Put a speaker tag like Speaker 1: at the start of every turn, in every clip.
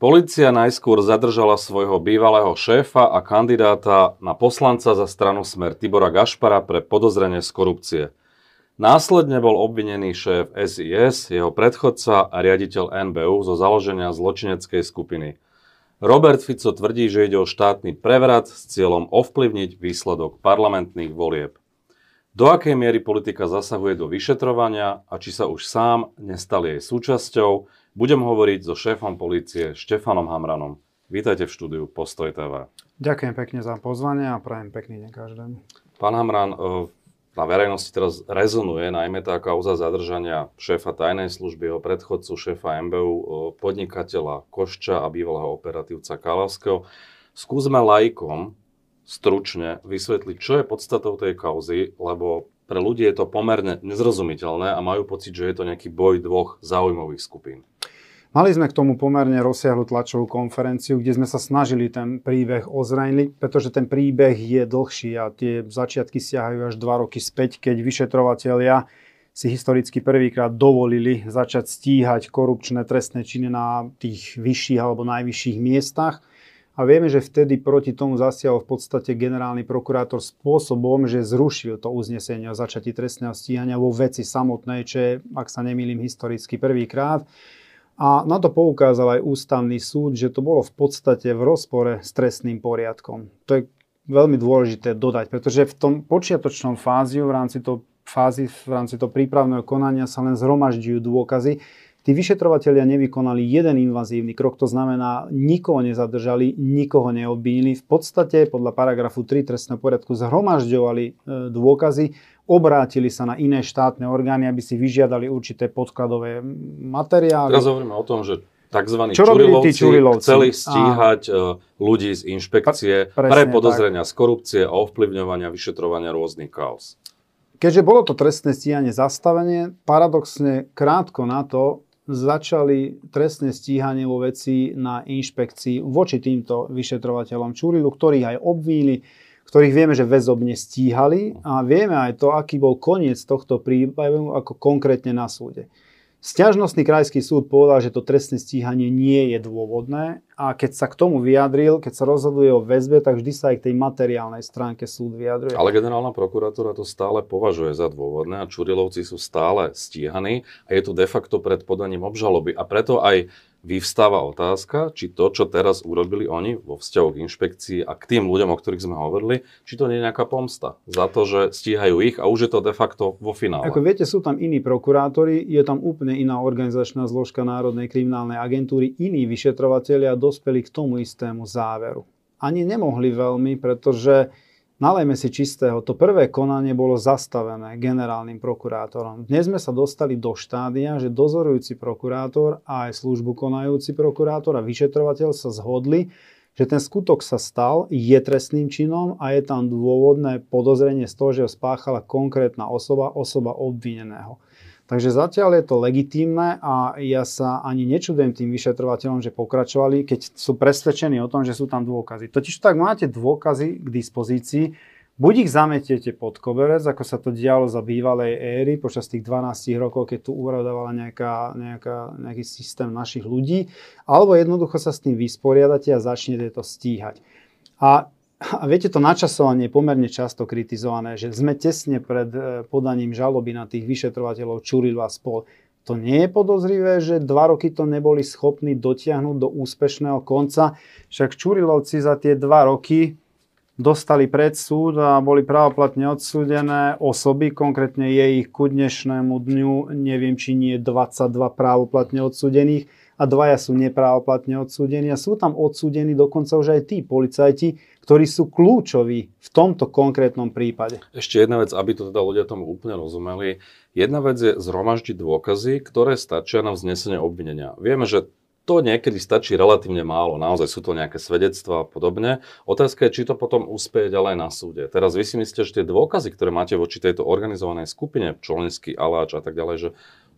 Speaker 1: Polícia najskôr zadržala svojho bývalého šéfa a kandidáta na poslanca za stranu Smer Tibora Gašpara pre podozrenie z korupcie. Následne bol obvinený šéf SIS, jeho predchodca a riaditeľ NBU zo založenia zločineckej skupiny. Robert Fico tvrdí, že ide o štátny prevrat s cieľom ovplyvniť výsledok parlamentných volieb. Do akej miery politika zasahuje do vyšetrovania a či sa už sám nestal jej súčasťou, budem hovoriť so šéfom policie Štefanom Hamranom. Vítajte v štúdiu Postoj TV.
Speaker 2: Ďakujem pekne za pozvanie a prajem pekný deň každému.
Speaker 1: Pán Hamran, na verejnosti teraz rezonuje najmä tá kauza zadržania šéfa tajnej služby, jeho predchodcu, šéfa MBU, podnikateľa Košča a bývalého operatívca Kalavského. Skúsme lajkom stručne vysvetliť, čo je podstatou tej kauzy, lebo pre ľudí je to pomerne nezrozumiteľné a majú pocit, že je to nejaký boj dvoch záujmových skupín.
Speaker 2: Mali sme k tomu pomerne rozsiahlu tlačovú konferenciu, kde sme sa snažili ten príbeh ozrejniť, pretože ten príbeh je dlhší a tie začiatky siahajú až dva roky späť, keď vyšetrovatelia si historicky prvýkrát dovolili začať stíhať korupčné trestné činy na tých vyšších alebo najvyšších miestach. A vieme, že vtedy proti tomu zasiahol v podstate generálny prokurátor spôsobom, že zrušil to uznesenie o začatí trestného stíhania vo veci samotnej, čo je, ak sa nemýlim, historicky prvýkrát. A na to poukázal aj ústavný súd, že to bolo v podstate v rozpore s trestným poriadkom. To je veľmi dôležité dodať, pretože v tom počiatočnom fáziu, v rámci toho fázy, v rámci toho prípravného konania sa len zhromažďujú dôkazy, Tí vyšetrovateľia nevykonali jeden invazívny krok, to znamená, nikoho nezadržali, nikoho neobvinili. V podstate podľa paragrafu 3 trestného poriadku zhromažďovali e, dôkazy, obrátili sa na iné štátne orgány, aby si vyžiadali určité podkladové materiály.
Speaker 1: Teraz hovoríme o tom, že tzv. Čurilovci, Čurilovci chceli stíhať a... E, ľudí z inšpekcie Presne, pre podozrenia tak. z korupcie a ovplyvňovania vyšetrovania rôznych kaos.
Speaker 2: Keďže bolo to trestné stíhanie zastavenie, paradoxne krátko na to začali trestné stíhanie vo veci na inšpekcii voči týmto vyšetrovateľom Čurilu, ktorých aj obvíli, ktorých vieme, že väzobne stíhali a vieme aj to, aký bol koniec tohto prípadu ako konkrétne na súde. Sťažnostný krajský súd povedal, že to trestné stíhanie nie je dôvodné a keď sa k tomu vyjadril, keď sa rozhoduje o väzbe, tak vždy sa aj k tej materiálnej stránke súd vyjadruje.
Speaker 1: Ale generálna prokuratúra to stále považuje za dôvodné a Čurilovci sú stále stíhaní a je tu de facto pred podaním obžaloby a preto aj vyvstáva otázka, či to, čo teraz urobili oni vo vzťahu k inšpekcii a k tým ľuďom, o ktorých sme hovorili, či to nie je nejaká pomsta za to, že stíhajú ich a už je to de facto vo finále.
Speaker 2: Ako viete, sú tam iní prokurátori, je tam úplne iná organizačná zložka Národnej kriminálnej agentúry, iní vyšetrovateľia dospeli k tomu istému záveru. Ani nemohli veľmi, pretože Nalejme si čistého. To prvé konanie bolo zastavené generálnym prokurátorom. Dnes sme sa dostali do štádia, že dozorujúci prokurátor a aj službu konajúci prokurátor a vyšetrovateľ sa zhodli, že ten skutok sa stal, je trestným činom a je tam dôvodné podozrenie z toho, že ho spáchala konkrétna osoba, osoba obvineného. Takže zatiaľ je to legitímne a ja sa ani nečudujem tým vyšetrovateľom, že pokračovali, keď sú presvedčení o tom, že sú tam dôkazy. Totiž tak máte dôkazy k dispozícii, buď ich zametiete pod koberec, ako sa to dialo za bývalej éry počas tých 12 rokov, keď tu uradovala nejaká, nejaká, nejaký systém našich ľudí, alebo jednoducho sa s tým vysporiadate a začnete to stíhať. A a viete, to načasovanie je pomerne často kritizované, že sme tesne pred e, podaním žaloby na tých vyšetrovateľov Čurilu a spol. To nie je podozrivé, že dva roky to neboli schopní dotiahnuť do úspešného konca. Však Čurilovci za tie dva roky dostali pred súd a boli právoplatne odsúdené osoby, konkrétne je ich ku dnešnému dňu, neviem či nie 22 právoplatne odsúdených a dvaja sú neprávoplatne odsúdení a sú tam odsúdení dokonca už aj tí policajti, ktorí sú kľúčoví v tomto konkrétnom prípade.
Speaker 1: Ešte jedna vec, aby to teda ľudia tomu úplne rozumeli. Jedna vec je zhromaždiť dôkazy, ktoré stačia na vznesenie obvinenia. Vieme, že to niekedy stačí relatívne málo, naozaj sú to nejaké svedectvá a podobne. Otázka je, či to potom úspeje ďalej na súde. Teraz vy si myslíte, že tie dôkazy, ktoré máte voči tejto organizovanej skupine, Čolnický, Aláč a tak ďalej, že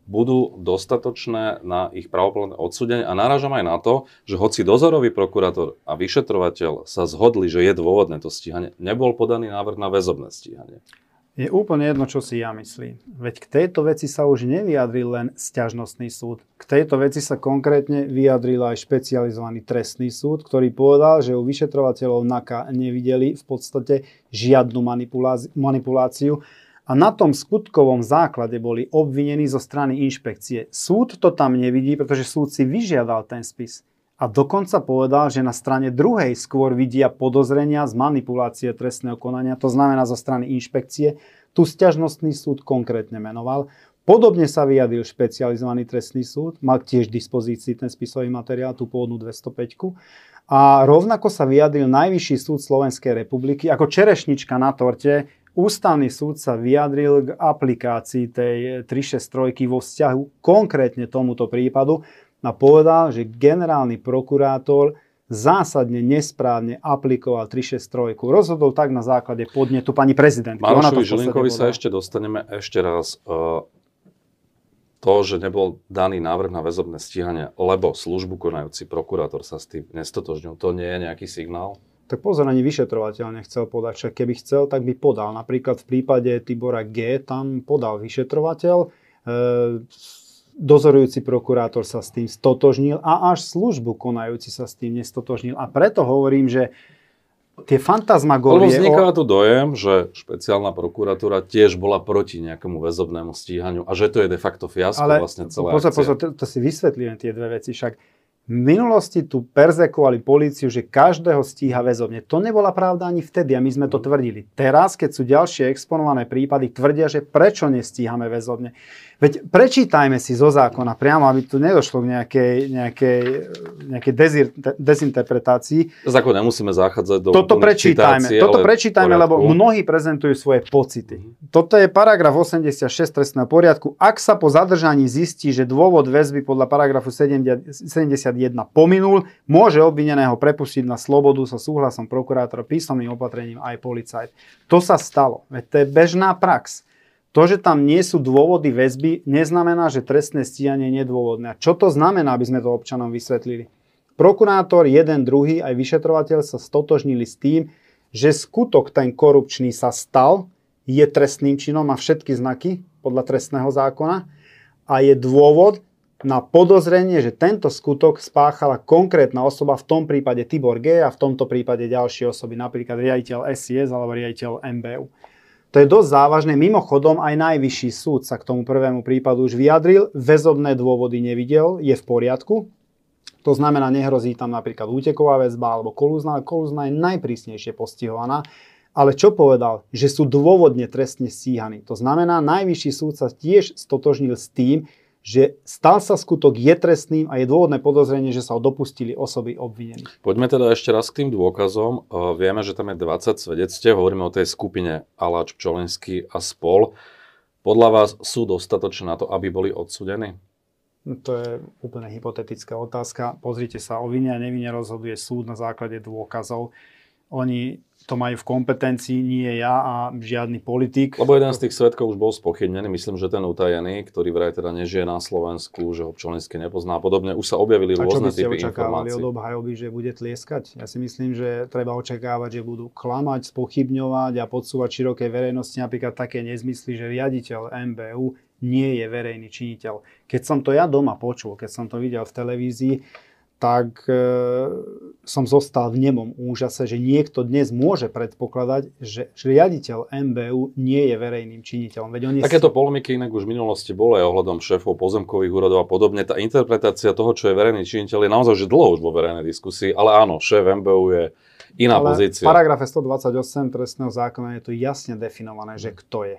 Speaker 1: budú dostatočné na ich pravoplatné odsúdenie a náražam aj na to, že hoci dozorový prokurátor a vyšetrovateľ sa zhodli, že je dôvodné to stíhanie, nebol podaný návrh na väzobné stíhanie.
Speaker 2: Je úplne jedno, čo si ja myslím. Veď k tejto veci sa už nevyjadril len sťažnostný súd. K tejto veci sa konkrétne vyjadril aj špecializovaný trestný súd, ktorý povedal, že u vyšetrovateľov NAKA nevideli v podstate žiadnu manipuláciu a na tom skutkovom základe boli obvinení zo strany inšpekcie. Súd to tam nevidí, pretože súd si vyžiadal ten spis a dokonca povedal, že na strane druhej skôr vidia podozrenia z manipulácie trestného konania, to znamená zo strany inšpekcie. Tu sťažnostný súd konkrétne menoval. Podobne sa vyjadril špecializovaný trestný súd, mal tiež dispozícii ten spisový materiál, tú pôvodnú 205. A rovnako sa vyjadril Najvyšší súd Slovenskej republiky. Ako čerešnička na torte, Ústavný súd sa vyjadril k aplikácii tej 363 vo vzťahu konkrétne tomuto prípadu a povedal, že generálny prokurátor zásadne nesprávne aplikoval 363. Rozhodol tak na základe podnetu pani prezidentky.
Speaker 1: Marošovi Žilinkovi sa ešte dostaneme ešte raz. E, to, že nebol daný návrh na väzobné stíhanie, lebo službu konajúci prokurátor sa s tým nestotožnil, to nie je nejaký signál?
Speaker 2: Tak pozor, ani vyšetrovateľ nechcel podať. Však keby chcel, tak by podal. Napríklad v prípade Tibora G. tam podal vyšetrovateľ. E, dozorujúci prokurátor sa s tým stotožnil a až službu konajúci sa s tým nestotožnil. A preto hovorím, že tie fantasmagórie...
Speaker 1: Lebo vzniká tu dojem, že špeciálna prokuratúra tiež bola proti nejakému väzobnému stíhaniu a že to je de facto fiasko Ale vlastne celé
Speaker 2: pozor, pozor, to, to si vysvetlím tie dve veci. Však v minulosti tu perzekovali políciu, že každého stíha väzobne. To nebola pravda ani vtedy a my sme to tvrdili. Teraz, keď sú ďalšie exponované prípady, tvrdia, že prečo nestíhame väzobne. Veď prečítajme si zo zákona priamo, aby tu nedošlo k nejakej, nejakej, nejakej dezir, dezinterpretácii.
Speaker 1: Zákon nemusíme zachádzať do
Speaker 2: Toto prečítajme, toto prečítajme lebo mnohí prezentujú svoje pocity. Toto je paragraf 86 trestného poriadku. Ak sa po zadržaní zistí, že dôvod väzby podľa paragrafu 71 pominul, môže obvineného prepustiť na slobodu so súhlasom prokurátora písomným opatrením aj policajt. To sa stalo. Veď to je bežná prax. To, že tam nie sú dôvody väzby, neznamená, že trestné stíhanie je nedôvodné. A čo to znamená, aby sme to občanom vysvetlili? Prokurátor, jeden, druhý, aj vyšetrovateľ sa stotožnili s tým, že skutok ten korupčný sa stal, je trestným činom, má všetky znaky podľa trestného zákona a je dôvod na podozrenie, že tento skutok spáchala konkrétna osoba, v tom prípade Tibor G a v tomto prípade ďalšie osoby, napríklad riaditeľ SIS alebo riaditeľ MBU. To je dosť závažné. Mimochodom, aj najvyšší súd sa k tomu prvému prípadu už vyjadril. Väzobné dôvody nevidel, je v poriadku. To znamená, nehrozí tam napríklad úteková väzba alebo kolúzna, kolúzna je najprísnejšie postihovaná. Ale čo povedal? Že sú dôvodne trestne stíhaní. To znamená, najvyšší súd sa tiež stotožnil s tým, že stal sa skutok je trestným a je dôvodné podozrenie, že sa ho dopustili osoby obvinených.
Speaker 1: Poďme teda ešte raz k tým dôkazom. E, vieme, že tam je 20 svedectiev, hovoríme o tej skupine Aláč, Pčolinský a spol. Podľa vás sú dostatočné na to, aby boli odsudení?
Speaker 2: No, to je úplne hypotetická otázka. Pozrite sa, o vine a nevine rozhoduje súd na základe dôkazov. Oni to majú v kompetencii, nie ja a žiadny politik.
Speaker 1: Lebo jeden z tých svetkov už bol spochybnený, myslím, že ten utajený, ktorý vraj teda nežije na Slovensku, že ho Pčolinský nepozná a podobne, už sa objavili a rôzne typy informácií. očakávali
Speaker 2: od obhajoby, že bude tlieskať? Ja si myslím, že treba očakávať, že budú klamať, spochybňovať a podsúvať širokej verejnosti napríklad také nezmysly, že riaditeľ MBU nie je verejný činiteľ. Keď som to ja doma počul, keď som to videl v televízii, tak e, som zostal v nemom úžase, že niekto dnes môže predpokladať, že riaditeľ MBU nie je verejným činiteľom. Veď on je
Speaker 1: Takéto polemiky inak už v minulosti boli ohľadom šéfov pozemkových úradov a podobne. Tá interpretácia toho, čo je verejný činiteľ, je naozaj že dlho už vo verejnej diskusii, ale áno, šéf MBU je iná ale pozícia.
Speaker 2: V paragrafe 128 trestného zákona je to jasne definované, že kto je.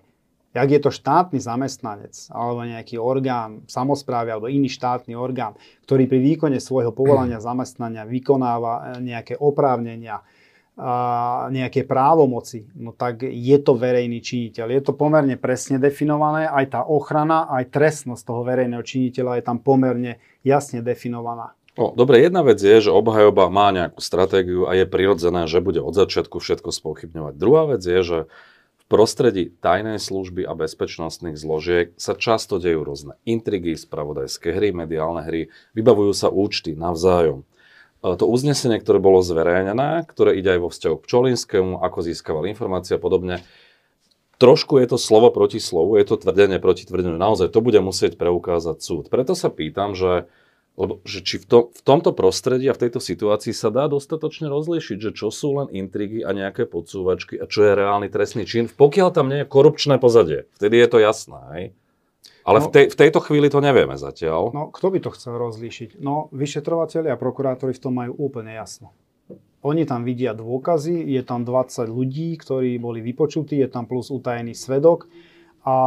Speaker 2: Jak je to štátny zamestnanec alebo nejaký orgán samozprávy alebo iný štátny orgán, ktorý pri výkone svojho povolania zamestnania vykonáva e, nejaké oprávnenia, a nejaké právomoci, no tak je to verejný činiteľ. Je to pomerne presne definované, aj tá ochrana, aj trestnosť toho verejného činiteľa je tam pomerne jasne definovaná.
Speaker 1: O, dobre, jedna vec je, že obhajoba má nejakú stratégiu a je prirodzené, že bude od začiatku všetko spochybňovať. Druhá vec je, že prostredí tajnej služby a bezpečnostných zložiek sa často dejú rôzne intrigy, spravodajské hry, mediálne hry, vybavujú sa účty navzájom. E, to uznesenie, ktoré bolo zverejnené, ktoré ide aj vo vzťahu k Čolinskému, ako získaval informácie a podobne, trošku je to slovo proti slovu, je to tvrdenie proti tvrdeniu. Naozaj to bude musieť preukázať súd. Preto sa pýtam, že, lebo, že či v, to, v tomto prostredí a v tejto situácii sa dá dostatočne rozlíšiť, že čo sú len intrigy a nejaké podsúvačky a čo je reálny trestný čin, pokiaľ tam nie je korupčné pozadie. Vtedy je to jasné. Hej? Ale no, v, tej, v tejto chvíli to nevieme zatiaľ.
Speaker 2: No, kto by to chcel rozlíšiť? No, vyšetrovateľi a prokurátori v tom majú úplne jasno. Oni tam vidia dôkazy, je tam 20 ľudí, ktorí boli vypočutí, je tam plus utajený svedok a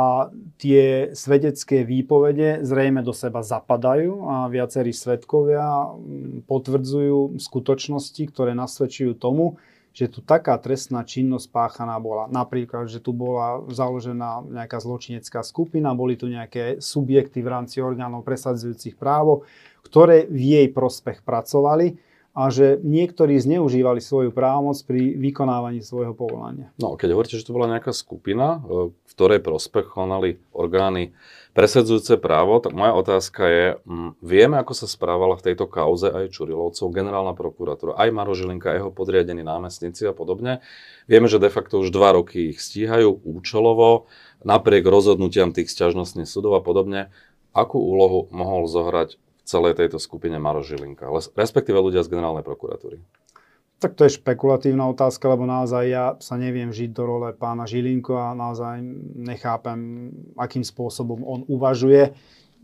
Speaker 2: tie svedecké výpovede zrejme do seba zapadajú a viacerí svedkovia mm, potvrdzujú skutočnosti, ktoré nasvedčujú tomu, že tu taká trestná činnosť páchaná bola. Napríklad, že tu bola založená nejaká zločinecká skupina, boli tu nejaké subjekty v rámci orgánov presadzujúcich právo, ktoré v jej prospech pracovali a že niektorí zneužívali svoju právomoc pri vykonávaní svojho povolania.
Speaker 1: No, keď hovoríte, že to bola nejaká skupina, e, v ktorej prospech konali orgány presadzujúce právo, tak moja otázka je, m, vieme, ako sa správala v tejto kauze aj Čurilovcov, generálna prokuratúra, aj Maro Žilinka, jeho podriadení námestníci a podobne. Vieme, že de facto už dva roky ich stíhajú účelovo, napriek rozhodnutiam tých sťažnostných súdov a podobne. Akú úlohu mohol zohrať celej tejto skupine Maro Žilinka, respektíve ľudia z generálnej prokuratúry?
Speaker 2: Tak to je špekulatívna otázka, lebo naozaj ja sa neviem žiť do role pána Žilinko a naozaj nechápem, akým spôsobom on uvažuje.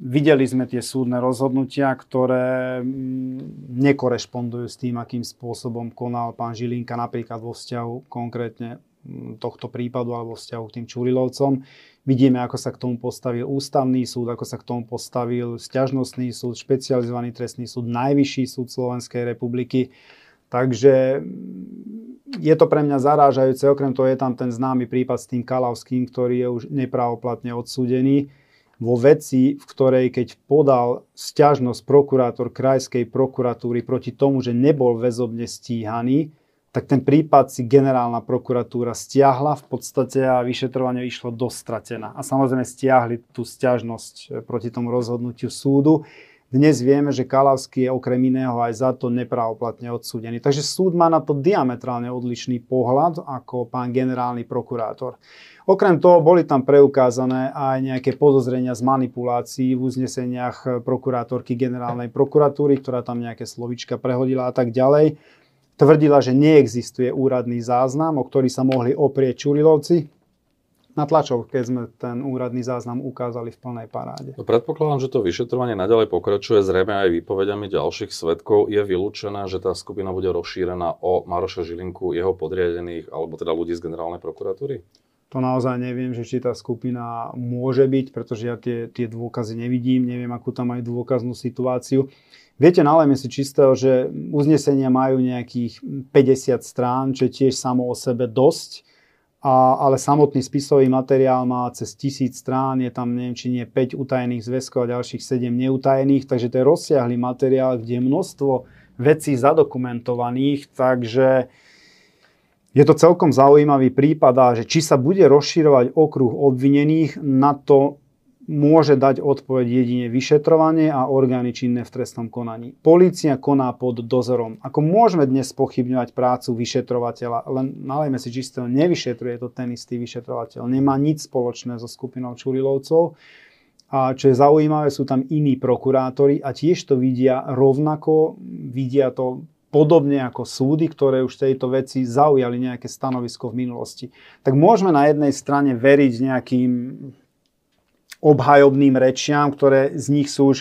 Speaker 2: Videli sme tie súdne rozhodnutia, ktoré mm, nekorešpondujú s tým, akým spôsobom konal pán Žilinka napríklad vo vzťahu konkrétne mm, tohto prípadu alebo vzťahu k tým Čurilovcom. Vidíme, ako sa k tomu postavil ústavný súd, ako sa k tomu postavil sťažnostný súd, špecializovaný trestný súd, najvyšší súd Slovenskej republiky. Takže mm, je to pre mňa zarážajúce. Okrem toho je tam ten známy prípad s tým Kalavským, ktorý je už nepravoplatne odsúdený vo veci, v ktorej keď podal sťažnosť prokurátor krajskej prokuratúry proti tomu, že nebol väzobne stíhaný, tak ten prípad si generálna prokuratúra stiahla v podstate a vyšetrovanie išlo dostratená. A samozrejme stiahli tú stiažnosť e, proti tomu rozhodnutiu súdu. Dnes vieme, že Kalavský je okrem iného aj za to nepravoplatne odsúdený. Takže súd má na to diametrálne odlišný pohľad ako pán generálny prokurátor. Okrem toho boli tam preukázané aj nejaké podozrenia z manipulácií v uzneseniach prokurátorky generálnej prokuratúry, ktorá tam nejaké slovička prehodila a tak ďalej tvrdila, že neexistuje úradný záznam, o ktorý sa mohli oprieť Čurilovci. Na tlačovke sme ten úradný záznam ukázali v plnej paráde.
Speaker 1: No, predpokladám, že to vyšetrovanie naďalej pokračuje zrejme aj výpovediami ďalších svetkov. Je vylúčené, že tá skupina bude rozšírená o Maroša Žilinku, jeho podriadených, alebo teda ľudí z generálnej prokuratúry?
Speaker 2: To naozaj neviem, že či tá skupina môže byť, pretože ja tie, tie dôkazy nevidím, neviem, akú tam majú dôkaznú situáciu. Viete, nalejme si čistého, že uznesenia majú nejakých 50 strán, čo je tiež samo o sebe dosť, a, ale samotný spisový materiál má cez tisíc strán, je tam neviem, či nie 5 utajených zväzkov a ďalších 7 neutajených, takže to je rozsiahly materiál, kde je množstvo vecí zadokumentovaných, takže je to celkom zaujímavý prípad a že či sa bude rozširovať okruh obvinených, na to môže dať odpoveď jedine vyšetrovanie a orgány činné v trestnom konaní. Polícia koná pod dozorom. Ako môžeme dnes pochybňovať prácu vyšetrovateľa, len nalejme si čistého, nevyšetruje to ten istý vyšetrovateľ. Nemá nič spoločné so skupinou Čurilovcov. A čo je zaujímavé, sú tam iní prokurátori a tiež to vidia rovnako, vidia to podobne ako súdy, ktoré už tejto veci zaujali nejaké stanovisko v minulosti. Tak môžeme na jednej strane veriť nejakým obhajobným rečiam, ktoré z nich sú už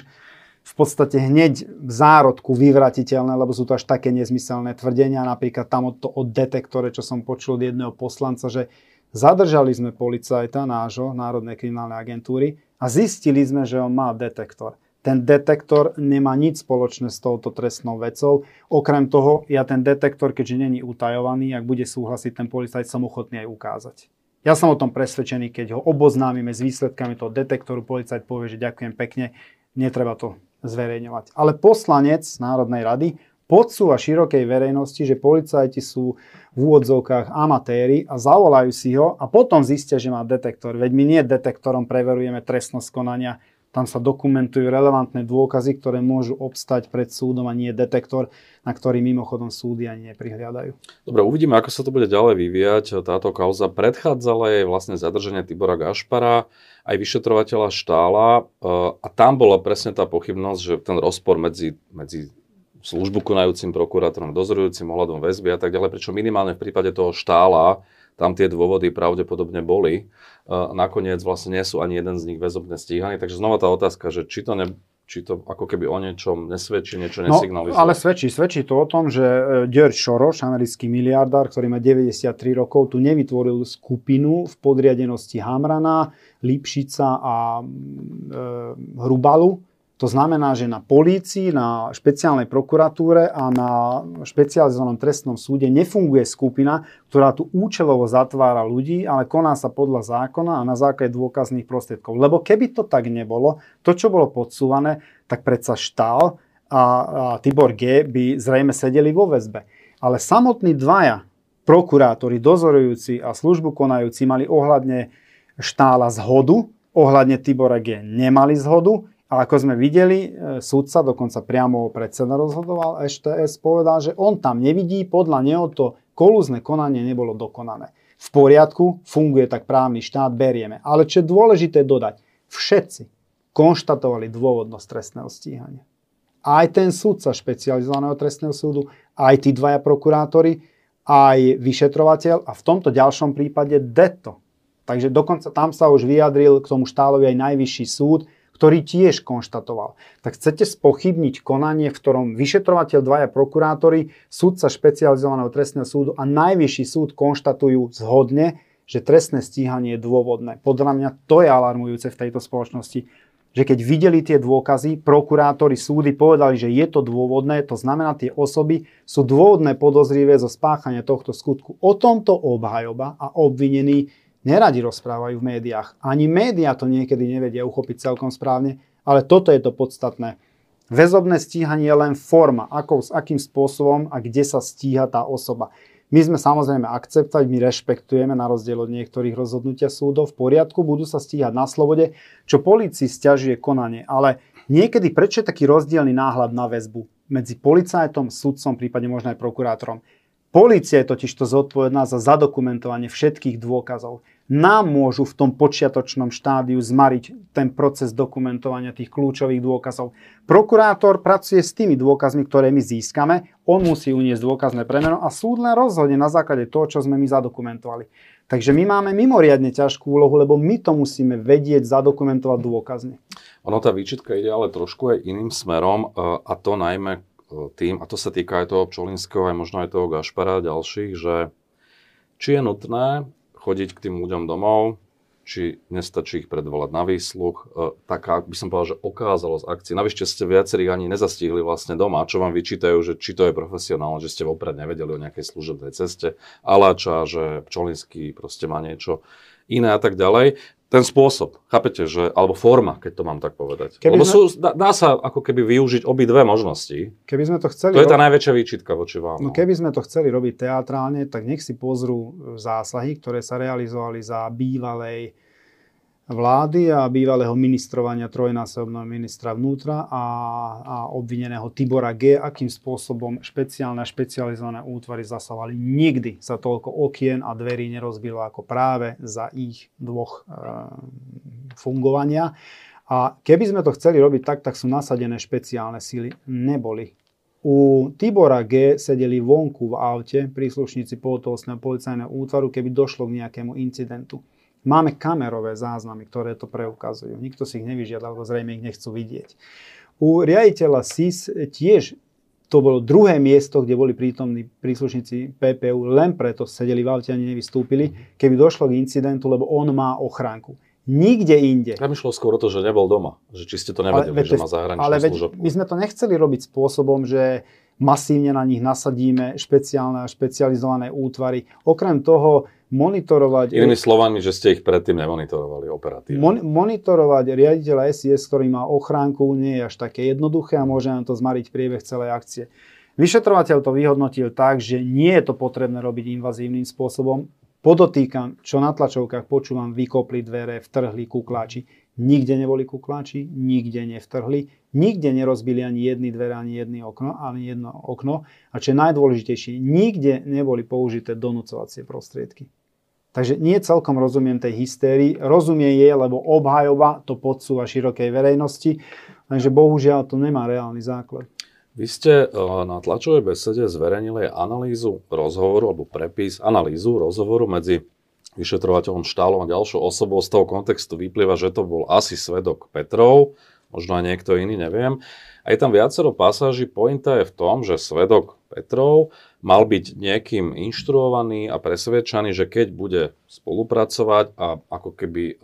Speaker 2: v podstate hneď v zárodku vyvratiteľné, lebo sú to až také nezmyselné tvrdenia. Napríklad tam to od detektore, čo som počul od jedného poslanca, že zadržali sme policajta nášho, Národnej kriminálnej agentúry a zistili sme, že on má detektor. Ten detektor nemá nič spoločné s touto trestnou vecou. Okrem toho, ja ten detektor, keďže není utajovaný, ak bude súhlasiť ten policajt, som ochotný aj ukázať. Ja som o tom presvedčený, keď ho oboznámime s výsledkami toho detektoru, policajt povie, že ďakujem pekne, netreba to zverejňovať. Ale poslanec Národnej rady podsúva širokej verejnosti, že policajti sú v úvodzovkách amatéri a zavolajú si ho a potom zistia, že má detektor. Veď my nie detektorom preverujeme trestnosť konania, tam sa dokumentujú relevantné dôkazy, ktoré môžu obstať pred súdom a nie detektor, na ktorý mimochodom súdy ani neprihliadajú.
Speaker 1: Dobre, uvidíme, ako sa to bude ďalej vyvíjať. Táto kauza predchádzala jej vlastne zadržanie Tibora Gašpara, aj vyšetrovateľa Štála e, a tam bola presne tá pochybnosť, že ten rozpor medzi, medzi službu konajúcim prokurátorom, dozorujúcim ohľadom väzby a tak ďalej, pričom minimálne v prípade toho Štála tam tie dôvody pravdepodobne boli. Nakoniec vlastne nie sú ani jeden z nich väzobne stíhaní. Takže znova tá otázka, že či to, ne, či to ako keby o niečom nesvedčí, niečo no, nesignalizuje.
Speaker 2: ale svedčí, svedčí to o tom, že e, George Soros, americký miliardár, ktorý má 93 rokov, tu nevytvoril skupinu v podriadenosti Hamrana, Lipšica a e, Hrubalu, to znamená, že na polícii, na špeciálnej prokuratúre a na špecializovanom trestnom súde nefunguje skupina, ktorá tu účelovo zatvára ľudí, ale koná sa podľa zákona a na základe dôkazných prostriedkov. Lebo keby to tak nebolo, to, čo bolo podsúvané, tak predsa Štál a, a Tibor G. by zrejme sedeli vo väzbe. Ale samotní dvaja prokurátori, dozorujúci a službu konajúci mali ohľadne Štála zhodu, ohľadne Tibora G. nemali zhodu a ako sme videli, e, súdca, dokonca priamo predseda rozhodoval, STS povedal, že on tam nevidí, podľa neho to kolúzne konanie nebolo dokonané. V poriadku, funguje tak právny štát, berieme. Ale čo je dôležité dodať, všetci konštatovali dôvodnosť trestného stíhania. Aj ten súdca špecializovaného trestného súdu, aj tí dvaja prokurátori, aj vyšetrovateľ a v tomto ďalšom prípade deto. Takže dokonca tam sa už vyjadril k tomu štálovi aj najvyšší súd, ktorý tiež konštatoval. Tak chcete spochybniť konanie, v ktorom vyšetrovateľ, dvaja prokurátori, súdca špecializovaného trestného súdu a najvyšší súd konštatujú zhodne, že trestné stíhanie je dôvodné. Podľa mňa to je alarmujúce v tejto spoločnosti, že keď videli tie dôkazy, prokurátori, súdy povedali, že je to dôvodné, to znamená, tie osoby sú dôvodné podozrivé zo spáchania tohto skutku. O tomto obhajoba a obvinený neradi rozprávajú v médiách. Ani médiá to niekedy nevedia uchopiť celkom správne, ale toto je to podstatné. Väzobné stíhanie je len forma, ako, s akým spôsobom a kde sa stíha tá osoba. My sme samozrejme akceptovať, my rešpektujeme na rozdiel od niektorých rozhodnutia súdov v poriadku, budú sa stíhať na slobode, čo policii stiažuje konanie. Ale niekedy prečo je taký rozdielný náhľad na väzbu medzi policajtom, sudcom, prípadne možno aj prokurátorom? Polícia je totiž to zodpovedná za zadokumentovanie všetkých dôkazov. Nám môžu v tom počiatočnom štádiu zmariť ten proces dokumentovania tých kľúčových dôkazov. Prokurátor pracuje s tými dôkazmi, ktoré my získame, on musí uniesť dôkazné premeno a súd len rozhodne na základe toho, čo sme my zadokumentovali. Takže my máme mimoriadne ťažkú úlohu, lebo my to musíme vedieť zadokumentovať dôkazne.
Speaker 1: Ono tá výčitka ide ale trošku aj iným smerom e, a to najmä tým, a to sa týka aj toho Pčolinského, aj možno aj toho Gašpara a ďalších, že či je nutné chodiť k tým ľuďom domov, či nestačí ich predvolať na výsluch. E, taká, by som povedal, že okázalosť akcie. Navyšte ste viacerých ani nezastihli vlastne doma, čo vám vyčítajú, že či to je profesionálne, že ste vopred nevedeli o nejakej služebnej ceste, Aláča, že Pčolinský proste má niečo iné a tak ďalej ten spôsob, chápete, že, alebo forma, keď to mám tak povedať. Keby Lebo sú, dá, dá sa ako keby využiť obidve možnosti.
Speaker 2: Keby sme to chceli...
Speaker 1: To je tá najväčšia výčitka voči vám.
Speaker 2: No. no keby sme to chceli robiť teatrálne, tak nech si pozrú zásahy, ktoré sa realizovali za bývalej vlády a bývalého ministrovania trojnásobného ministra vnútra a, a obvineného Tibora G, akým spôsobom špeciálne a špecializované útvary zasávali. Nikdy sa toľko okien a dverí nerozbilo ako práve za ich dvoch e, fungovania. A keby sme to chceli robiť tak, tak sú nasadené špeciálne síly. Neboli. U Tibora G sedeli vonku v aute príslušníci pohotovostného policajného útvaru, keby došlo k nejakému incidentu. Máme kamerové záznamy, ktoré to preukazujú. Nikto si ich nevyžiadal, lebo zrejme ich nechcú vidieť. U riaditeľa SIS tiež to bolo druhé miesto, kde boli prítomní príslušníci PPU, len preto sedeli v aute ani nevystúpili, keby došlo k incidentu, lebo on má ochránku. Nikde inde.
Speaker 1: Ja myšlo skôr o to, že nebol doma. Že či ste to nevedeli, ale, že má zahraničnú ale služobku.
Speaker 2: my sme to nechceli robiť spôsobom, že masívne na nich nasadíme špeciálne a špecializované útvary. Okrem toho monitorovať...
Speaker 1: Inými slovami, že ste ich predtým nemonitorovali operatívne.
Speaker 2: Mon- monitorovať riaditeľa SIS, ktorý má ochránku, nie je až také jednoduché a môže nám to zmariť priebeh celej akcie. Vyšetrovateľ to vyhodnotil tak, že nie je to potrebné robiť invazívnym spôsobom. Podotýkam, čo na tlačovkách počúvam, vykopli dvere, vtrhli kukláči. Nikde neboli kukláči, nikde nevtrhli, nikde nerozbili ani jedny dvere, ani jedno okno, ani jedno okno. A čo je najdôležitejšie, nikde neboli použité donúcovacie prostriedky. Takže nie celkom rozumiem tej hystérii. Rozumie jej, lebo obhajoba to podsúva širokej verejnosti, takže bohužiaľ to nemá reálny základ.
Speaker 1: Vy ste eh, na tlačovej besede zverejnili analýzu rozhovoru, alebo prepis, analýzu rozhovoru medzi vyšetrovateľom Štálom a ďalšou osobou. Z toho kontextu vyplýva, že to bol asi svedok Petrov, možno aj niekto iný, neviem. A je tam viacero pasáží. Pointa je v tom, že svedok Petrov mal byť niekým inštruovaný a presvedčaný, že keď bude spolupracovať a ako keby e,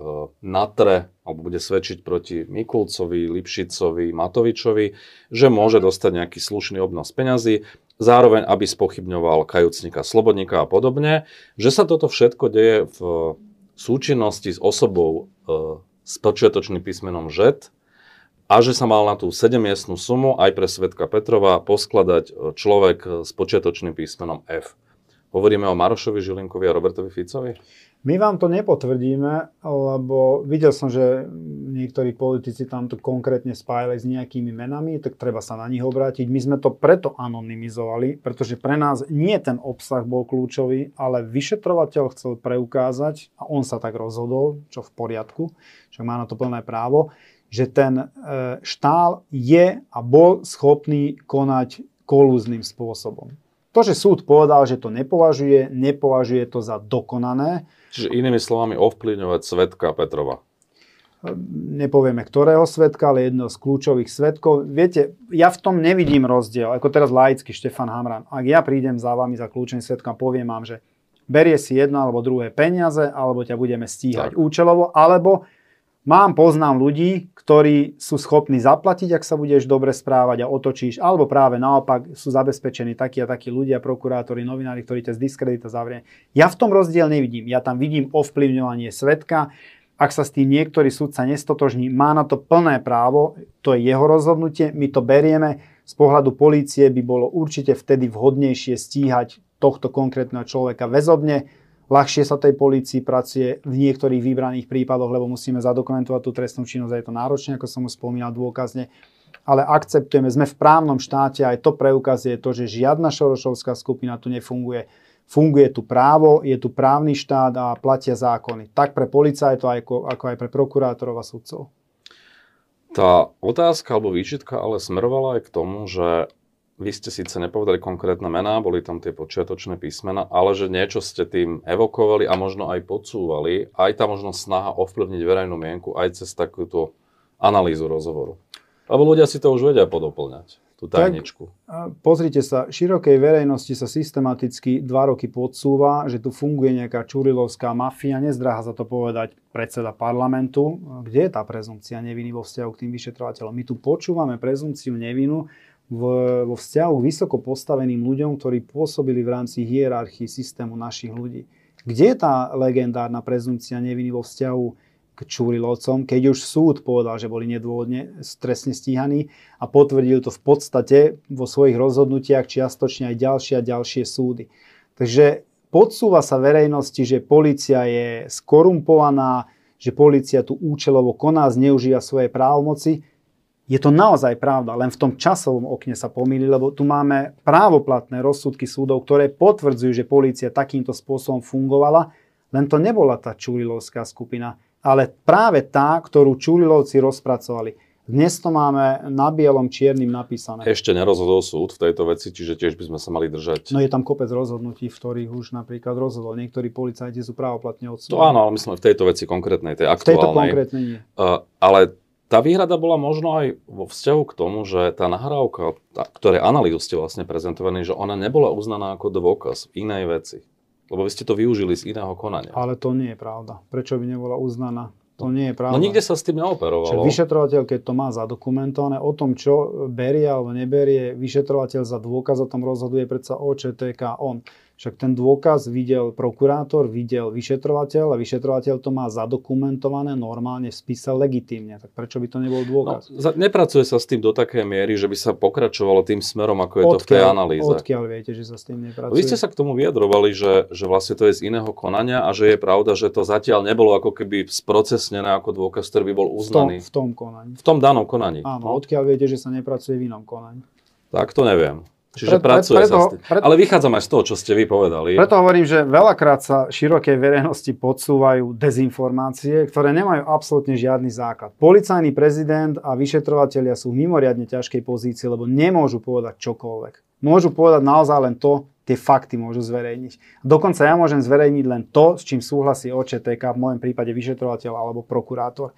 Speaker 1: natre alebo bude svedčiť proti Mikulcovi, Lipšicovi, Matovičovi, že môže dostať nejaký slušný obnos peňazí, zároveň aby spochybňoval kajúcnika Slobodníka a podobne, že sa toto všetko deje v súčinnosti s osobou e, s počiatočným písmenom ŽET, a že sa mal na tú 7-miestnú sumu aj pre Svetka Petrova poskladať e, človek s počiatočným písmenom F. Hovoríme o Marošovi Žilinkovi a Robertovi Ficovi?
Speaker 2: My vám to nepotvrdíme, lebo videl som, že niektorí politici tam to konkrétne spájali s nejakými menami, tak treba sa na nich obrátiť. My sme to preto anonymizovali, pretože pre nás nie ten obsah bol kľúčový, ale vyšetrovateľ chcel preukázať, a on sa tak rozhodol, čo v poriadku, však má na to plné právo, že ten e, štál je a bol schopný konať kolúzným spôsobom. To, že súd povedal, že to nepovažuje, nepovažuje to za dokonané.
Speaker 1: Čiže inými slovami ovplyvňovať svetka Petrova.
Speaker 2: E, nepovieme ktorého svetka, ale jedno z kľúčových svetkov. Viete, ja v tom nevidím rozdiel, ako teraz laicky Štefan Hamran. Ak ja prídem za vami, za kľúčovým svetkom a poviem vám, že berie si jedno alebo druhé peniaze, alebo ťa budeme stíhať tak. účelovo, alebo Mám, poznám ľudí, ktorí sú schopní zaplatiť, ak sa budeš dobre správať a otočíš, alebo práve naopak sú zabezpečení takí a takí ľudia, prokurátori, novinári, ktorí ťa z diskredita zavrie. Ja v tom rozdiel nevidím. Ja tam vidím ovplyvňovanie svetka. Ak sa s tým niektorý sudca nestotožní, má na to plné právo, to je jeho rozhodnutie, my to berieme. Z pohľadu polície by bolo určite vtedy vhodnejšie stíhať tohto konkrétneho človeka väzobne, ľahšie sa tej policii pracuje v niektorých vybraných prípadoch, lebo musíme zadokumentovať tú trestnú činnosť a je to náročné, ako som už spomínal, dôkazne. Ale akceptujeme, sme v právnom štáte aj to preukazuje to, že žiadna šorošovská skupina tu nefunguje. Funguje tu právo, je tu právny štát a platia zákony. Tak pre policajtov, ako, ako aj pre prokurátorov a sudcov.
Speaker 1: Tá otázka alebo výčitka ale smerovala aj k tomu, že vy ste síce nepovedali konkrétne mená, boli tam tie počiatočné písmena, ale že niečo ste tým evokovali a možno aj podsúvali, aj tá možno snaha ovplyvniť verejnú mienku aj cez takúto analýzu rozhovoru. Lebo ľudia si to už vedia podoplňať, tú tajničku.
Speaker 2: Tak, pozrite sa, širokej verejnosti sa systematicky dva roky podsúva, že tu funguje nejaká čurilovská mafia, nezdráha sa to povedať predseda parlamentu. Kde je tá prezumcia neviny vo vzťahu k tým vyšetrovateľom? My tu počúvame prezumciu nevinu v, vo vzťahu vysoko postaveným ľuďom, ktorí pôsobili v rámci hierarchii systému našich ľudí. Kde je tá legendárna prezumcia neviny vo vzťahu k Čurilovcom, keď už súd povedal, že boli nedôvodne stresne stíhaní a potvrdil to v podstate vo svojich rozhodnutiach čiastočne aj ďalšie a ďalšie súdy. Takže podsúva sa verejnosti, že policia je skorumpovaná, že policia tu účelovo koná, zneužíva svoje právomoci je to naozaj pravda, len v tom časovom okne sa pomýli, lebo tu máme právoplatné rozsudky súdov, ktoré potvrdzujú, že polícia takýmto spôsobom fungovala, len to nebola tá Čurilovská skupina, ale práve tá, ktorú Čurilovci rozpracovali. Dnes to máme na bielom čiernym napísané.
Speaker 1: Ešte nerozhodol súd v tejto veci, čiže tiež by sme sa mali držať.
Speaker 2: No je tam kopec rozhodnutí, v ktorých už napríklad rozhodol. Niektorí policajti sú právoplatne odsúdení.
Speaker 1: To áno, ale myslím v tejto veci konkrétnej, tej aktuálnej. V tejto
Speaker 2: konkrétnej nie.
Speaker 1: Uh, ale tá výhrada bola možno aj vo vzťahu k tomu, že tá nahrávka, tá, ktoré analýzu ste vlastne prezentovaní, že ona nebola uznaná ako dôkaz v inej veci. Lebo vy ste to využili z iného konania.
Speaker 2: Ale to nie je pravda. Prečo by nebola uznaná? To nie je pravda.
Speaker 1: No nikde sa s tým neoperovalo.
Speaker 2: Čiže vyšetrovateľ, keď to má zadokumentované o tom, čo berie alebo neberie, vyšetrovateľ za dôkaz o tom rozhoduje predsa OČTK on. Však ten dôkaz videl prokurátor, videl vyšetrovateľ a vyšetrovateľ to má zadokumentované normálne v spise legitímne. Tak prečo by to nebol dôkaz?
Speaker 1: No, nepracuje sa s tým do takej miery, že by sa pokračovalo tým smerom, ako je odkiaľ, to v tej analýze.
Speaker 2: Odkiaľ viete, že sa s tým nepracuje?
Speaker 1: Vy ste sa k tomu vyjadrovali, že, že vlastne to je z iného konania a že je pravda, že to zatiaľ nebolo ako keby sprocesnené ako dôkaz, ktorý by bol uznaný.
Speaker 2: V tom, v tom konaní.
Speaker 1: V tom danom konaní.
Speaker 2: Áno, no? odkiaľ viete, že sa nepracuje v inom konaní?
Speaker 1: Tak to neviem. Čiže pre, pracuje preto, sa s tým. Preto, Ale vychádzam aj z toho, čo ste vy povedali.
Speaker 2: Preto hovorím, že veľakrát sa širokej verejnosti podsúvajú dezinformácie, ktoré nemajú absolútne žiadny základ. Policajný prezident a vyšetrovatelia sú v mimoriadne ťažkej pozícii, lebo nemôžu povedať čokoľvek. Môžu povedať naozaj len to, tie fakty môžu zverejniť. Dokonca ja môžem zverejniť len to, s čím súhlasí OČTK, v môjom prípade vyšetrovateľ alebo prokurátor.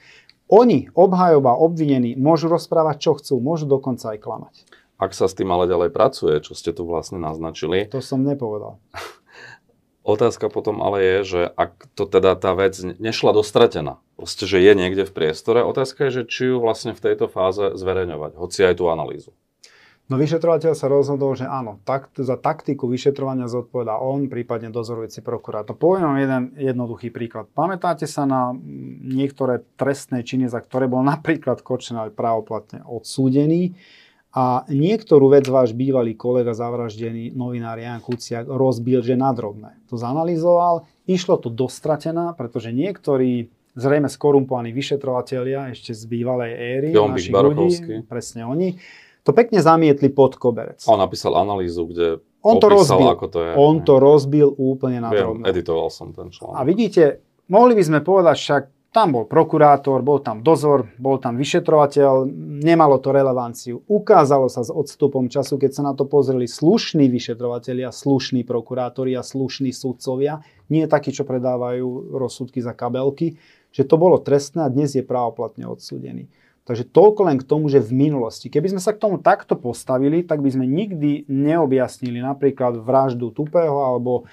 Speaker 2: Oni, obhajoba, obvinení, môžu rozprávať, čo chcú, môžu dokonca aj klamať.
Speaker 1: Ak sa s tým ale ďalej pracuje, čo ste tu vlastne naznačili.
Speaker 2: To som nepovedal.
Speaker 1: Otázka potom ale je, že ak to teda tá vec nešla dostratená, proste, že je niekde v priestore, otázka je, že či ju vlastne v tejto fáze zverejňovať, hoci aj tú analýzu.
Speaker 2: No vyšetrovateľ sa rozhodol, že áno, tak, za taktiku vyšetrovania zodpovedá on, prípadne dozorujúci prokurátor. Poviem vám jeden jednoduchý príklad. Pamätáte sa na niektoré trestné činy, za ktoré bol napríklad Kočner právoplatne odsúdený a niektorú vec váš bývalý kolega zavraždený novinár Jan Kuciak rozbil, že na drobné. To zanalizoval, išlo to dostratená, pretože niektorí zrejme skorumpovaní vyšetrovatelia ešte z bývalej éry,
Speaker 1: našich ľudí,
Speaker 2: presne oni, to pekne zamietli pod koberec.
Speaker 1: On napísal analýzu, kde
Speaker 2: on to
Speaker 1: rozbil.
Speaker 2: ako
Speaker 1: to je.
Speaker 2: On to rozbil úplne na
Speaker 1: Viem, editoval som ten článok.
Speaker 2: A vidíte, mohli by sme povedať však, tam bol prokurátor, bol tam dozor, bol tam vyšetrovateľ, nemalo to relevanciu. Ukázalo sa s odstupom času, keď sa na to pozreli slušní vyšetrovatelia, slušní prokurátori a slušní sudcovia, nie takí, čo predávajú rozsudky za kabelky, že to bolo trestné a dnes je právoplatne odsúdený. Takže toľko len k tomu, že v minulosti. Keby sme sa k tomu takto postavili, tak by sme nikdy neobjasnili napríklad vraždu Tupého alebo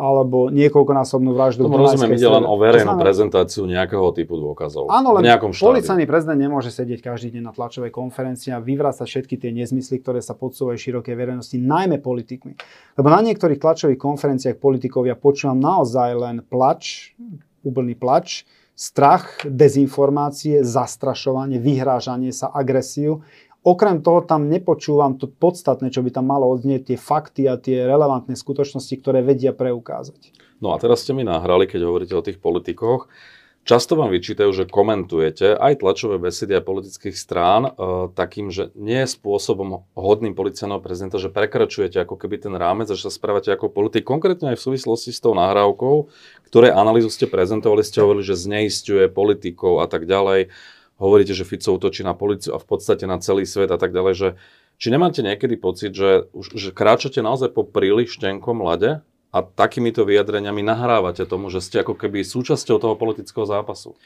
Speaker 2: alebo niekoľkonásobnú vraždu.
Speaker 1: Tomu rozumiem, ide len o verejnú znamená, prezentáciu nejakého typu dôkazov.
Speaker 2: Áno, len policajný prezident nemôže sedieť každý deň na tlačovej konferencii a vyvrácať všetky tie nezmysly, ktoré sa podsúvajú širokej verejnosti, najmä politikmi. Lebo na niektorých tlačových konferenciách politikov ja počúvam naozaj len plač, úplný plač, strach, dezinformácie, zastrašovanie, vyhrážanie sa, agresiu Okrem toho tam nepočúvam to podstatné, čo by tam malo odznieť, tie fakty a tie relevantné skutočnosti, ktoré vedia preukázať.
Speaker 1: No a teraz ste mi nahrali, keď hovoríte o tých politikoch. Často vám vyčítajú, že komentujete aj tlačové besedy a politických strán e, takým, že nie je spôsobom hodným policajného prezidenta, že prekračujete ako keby ten rámec a že sa správate ako politik. Konkrétne aj v súvislosti s tou nahrávkou, ktoré analýzu ste prezentovali, ste hovorili, že zneistuje politikov a tak ďalej hovoríte, že Fico útočí na policiu a v podstate na celý svet a tak ďalej, že či nemáte niekedy pocit, že, že kráčate naozaj po príliš tenkom lade a takýmito vyjadreniami nahrávate tomu, že ste ako keby súčasťou toho politického zápasu?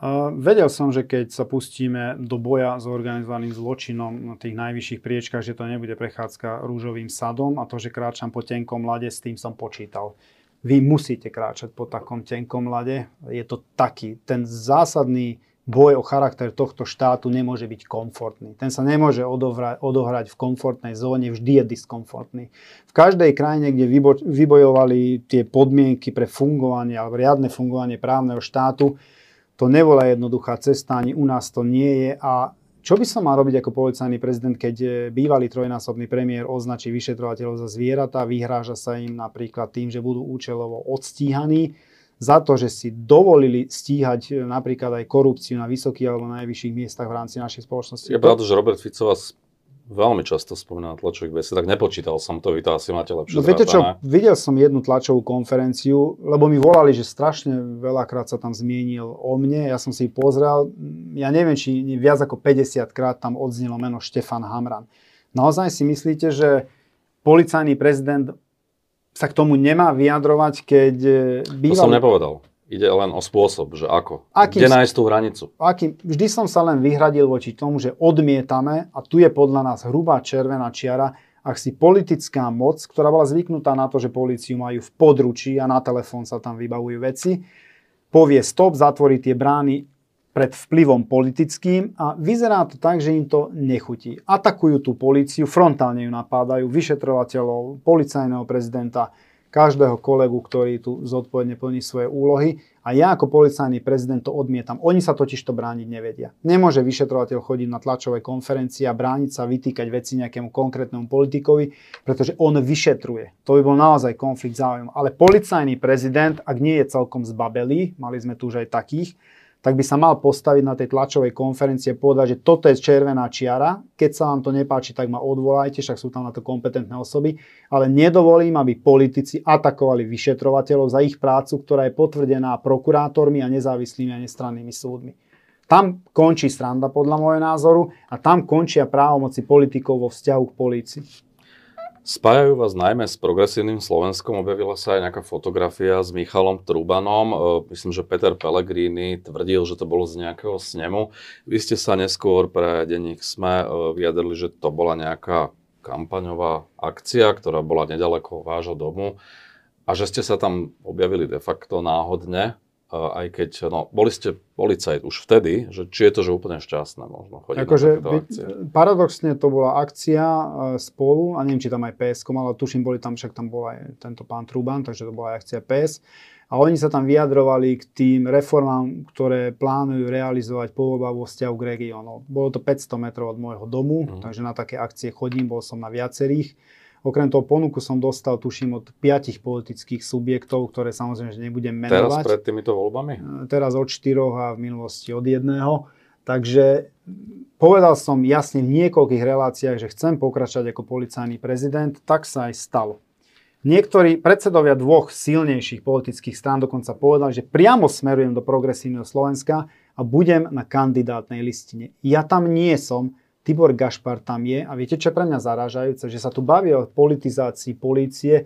Speaker 2: Uh, vedel som, že keď sa pustíme do boja s organizovaným zločinom na tých najvyšších priečkách, že to nebude prechádzka rúžovým sadom a to, že kráčam po tenkom lade, s tým som počítal. Vy musíte kráčať po takom tenkom lade. Je to taký, ten zásadný boj o charakter tohto štátu nemôže byť komfortný. Ten sa nemôže odohrať, odohrať v komfortnej zóne, vždy je diskomfortný. V každej krajine, kde vybo, vybojovali tie podmienky pre fungovanie alebo riadne fungovanie právneho štátu, to nebola jednoduchá cesta, ani u nás to nie je a čo by som mal robiť ako policajný prezident, keď bývalý trojnásobný premiér označí vyšetrovateľov za zvieratá, vyhráža sa im napríklad tým, že budú účelovo odstíhaní, za to, že si dovolili stíhať e, napríklad aj korupciu na vysokých alebo najvyšších miestach v rámci našej spoločnosti.
Speaker 1: Je pravda, že Robert Fico vás veľmi často spomína na tlačových besedách. Nepočítal som to, vy to asi máte lepšie no,
Speaker 2: viete čo, videl som jednu tlačovú konferenciu, lebo mi volali, že strašne veľakrát sa tam zmienil o mne. Ja som si pozrel, ja neviem, či viac ako 50 krát tam odznelo meno Štefan Hamran. Naozaj si myslíte, že policajný prezident sa k tomu nemá vyjadrovať, keď
Speaker 1: býval... To som nepovedal. Ide len o spôsob, že ako. Akým, Kde nájsť tú hranicu?
Speaker 2: Akým, vždy som sa len vyhradil voči tomu, že odmietame, a tu je podľa nás hrubá červená čiara, ak si politická moc, ktorá bola zvyknutá na to, že policiu majú v područí a na telefón sa tam vybavujú veci, povie stop, zatvorí tie brány, pred vplyvom politickým a vyzerá to tak, že im to nechutí. Atakujú tú políciu, frontálne ju napádajú, vyšetrovateľov, policajného prezidenta, každého kolegu, ktorý tu zodpovedne plní svoje úlohy. A ja ako policajný prezident to odmietam. Oni sa totiž to brániť nevedia. Nemôže vyšetrovateľ chodiť na tlačové konferencie a brániť sa, vytýkať veci nejakému konkrétnemu politikovi, pretože on vyšetruje. To by bol naozaj konflikt záujmov. Ale policajný prezident, ak nie je celkom zbabelý, mali sme tu už aj takých, tak by sa mal postaviť na tej tlačovej konferencie povedať, že toto je červená čiara, keď sa vám to nepáči, tak ma odvolajte, však sú tam na to kompetentné osoby, ale nedovolím, aby politici atakovali vyšetrovateľov za ich prácu, ktorá je potvrdená prokurátormi a nezávislými a nestrannými súdmi. Tam končí stranda podľa môjho názoru a tam končia právomoci politikov vo vzťahu k polícii.
Speaker 1: Spájajú vás najmä s progresívnym Slovenskom. Objavila sa aj nejaká fotografia s Michalom Trubanom. E, myslím, že Peter Pellegrini tvrdil, že to bolo z nejakého snemu. Vy ste sa neskôr pre denník SME e, vyjadrili, že to bola nejaká kampaňová akcia, ktorá bola nedaleko vášho domu a že ste sa tam objavili de facto náhodne aj keď, no, boli ste policajt už vtedy, že či je to že úplne šťastné možno chodiť akože.
Speaker 2: Paradoxne to bola akcia e, spolu, a neviem, či tam aj PS, ale tuším, boli tam, však tam bol aj tento pán Truban, takže to bola aj akcia PS. A oni sa tam vyjadrovali k tým reformám, ktoré plánujú realizovať po voľbách vo vzťahu k regiónu. Bolo to 500 metrov od môjho domu, mm. takže na také akcie chodím, bol som na viacerých. Okrem toho ponuku som dostal, tuším, od piatich politických subjektov, ktoré samozrejme, že nebudem menovať.
Speaker 1: Teraz pred týmito voľbami? E,
Speaker 2: teraz od štyroch a v minulosti od jedného. Takže povedal som jasne v niekoľkých reláciách, že chcem pokračovať ako policajný prezident, tak sa aj stalo. Niektorí predsedovia dvoch silnejších politických strán dokonca povedali, že priamo smerujem do progresívneho Slovenska a budem na kandidátnej listine. Ja tam nie som, Tibor Gašpar tam je a viete, čo je pre mňa zarážajúce, že sa tu baví o politizácii polície.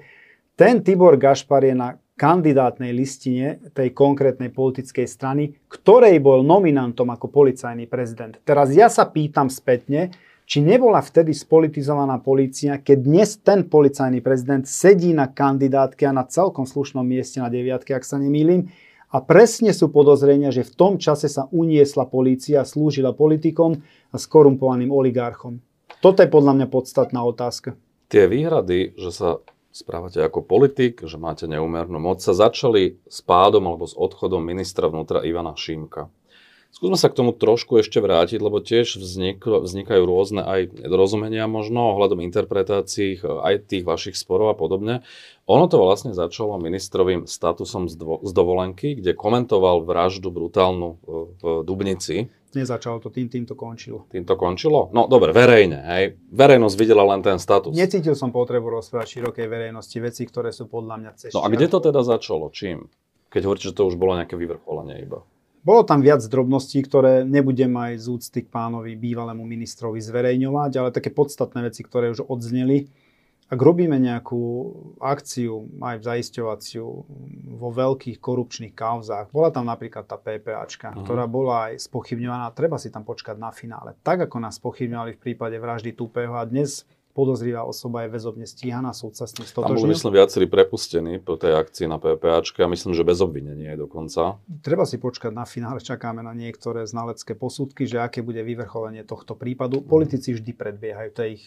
Speaker 2: Ten Tibor Gašpar je na kandidátnej listine tej konkrétnej politickej strany, ktorej bol nominantom ako policajný prezident. Teraz ja sa pýtam spätne, či nebola vtedy spolitizovaná polícia, keď dnes ten policajný prezident sedí na kandidátke a na celkom slušnom mieste na deviatke, ak sa nemýlim, a presne sú podozrenia, že v tom čase sa uniesla polícia, slúžila politikom a skorumpovaným oligarchom. Toto je podľa mňa podstatná otázka.
Speaker 1: Tie výhrady, že sa správate ako politik, že máte neumernú moc, sa začali s pádom alebo s odchodom ministra vnútra Ivana Šímka. Skúsme sa k tomu trošku ešte vrátiť, lebo tiež vzniklo, vznikajú rôzne aj nedorozumenia možno ohľadom interpretácií aj tých vašich sporov a podobne. Ono to vlastne začalo ministrovým statusom z, dvo, z dovolenky, kde komentoval vraždu brutálnu e, v Dubnici.
Speaker 2: Nezačalo to tým, tým to končilo.
Speaker 1: Tým to končilo? No dobre, verejne, hej. Verejnosť videla len ten status.
Speaker 2: Necítil som potrebu rozprávať širokej verejnosti veci, ktoré sú podľa mňa cez
Speaker 1: No a kde to teda začalo? Čím? Keď hovoríte, že to už bolo nejaké vyvrcholenie iba.
Speaker 2: Bolo tam viac drobností, ktoré nebudem aj z úcty k pánovi bývalému ministrovi zverejňovať, ale také podstatné veci, ktoré už odzneli. Ak robíme nejakú akciu, aj zaisťovaciu vo veľkých korupčných kauzách, bola tam napríklad tá PPAčka, uh-huh. ktorá bola aj spochybňovaná, treba si tam počkať na finále. Tak ako nás spochybňovali v prípade vraždy Tupého a dnes podozrivá osoba je väzobne stíhaná, súd sa s tým stotožnil.
Speaker 1: Tam boli, myslím, viacerí prepustení po tej akcii na PPAčke a myslím, že bez obvinenia je dokonca.
Speaker 2: Treba si počkať na finále, čakáme na niektoré znalecké posudky, že aké bude vyvrcholenie tohto prípadu. Mhm. Politici vždy predbiehajú, to je ich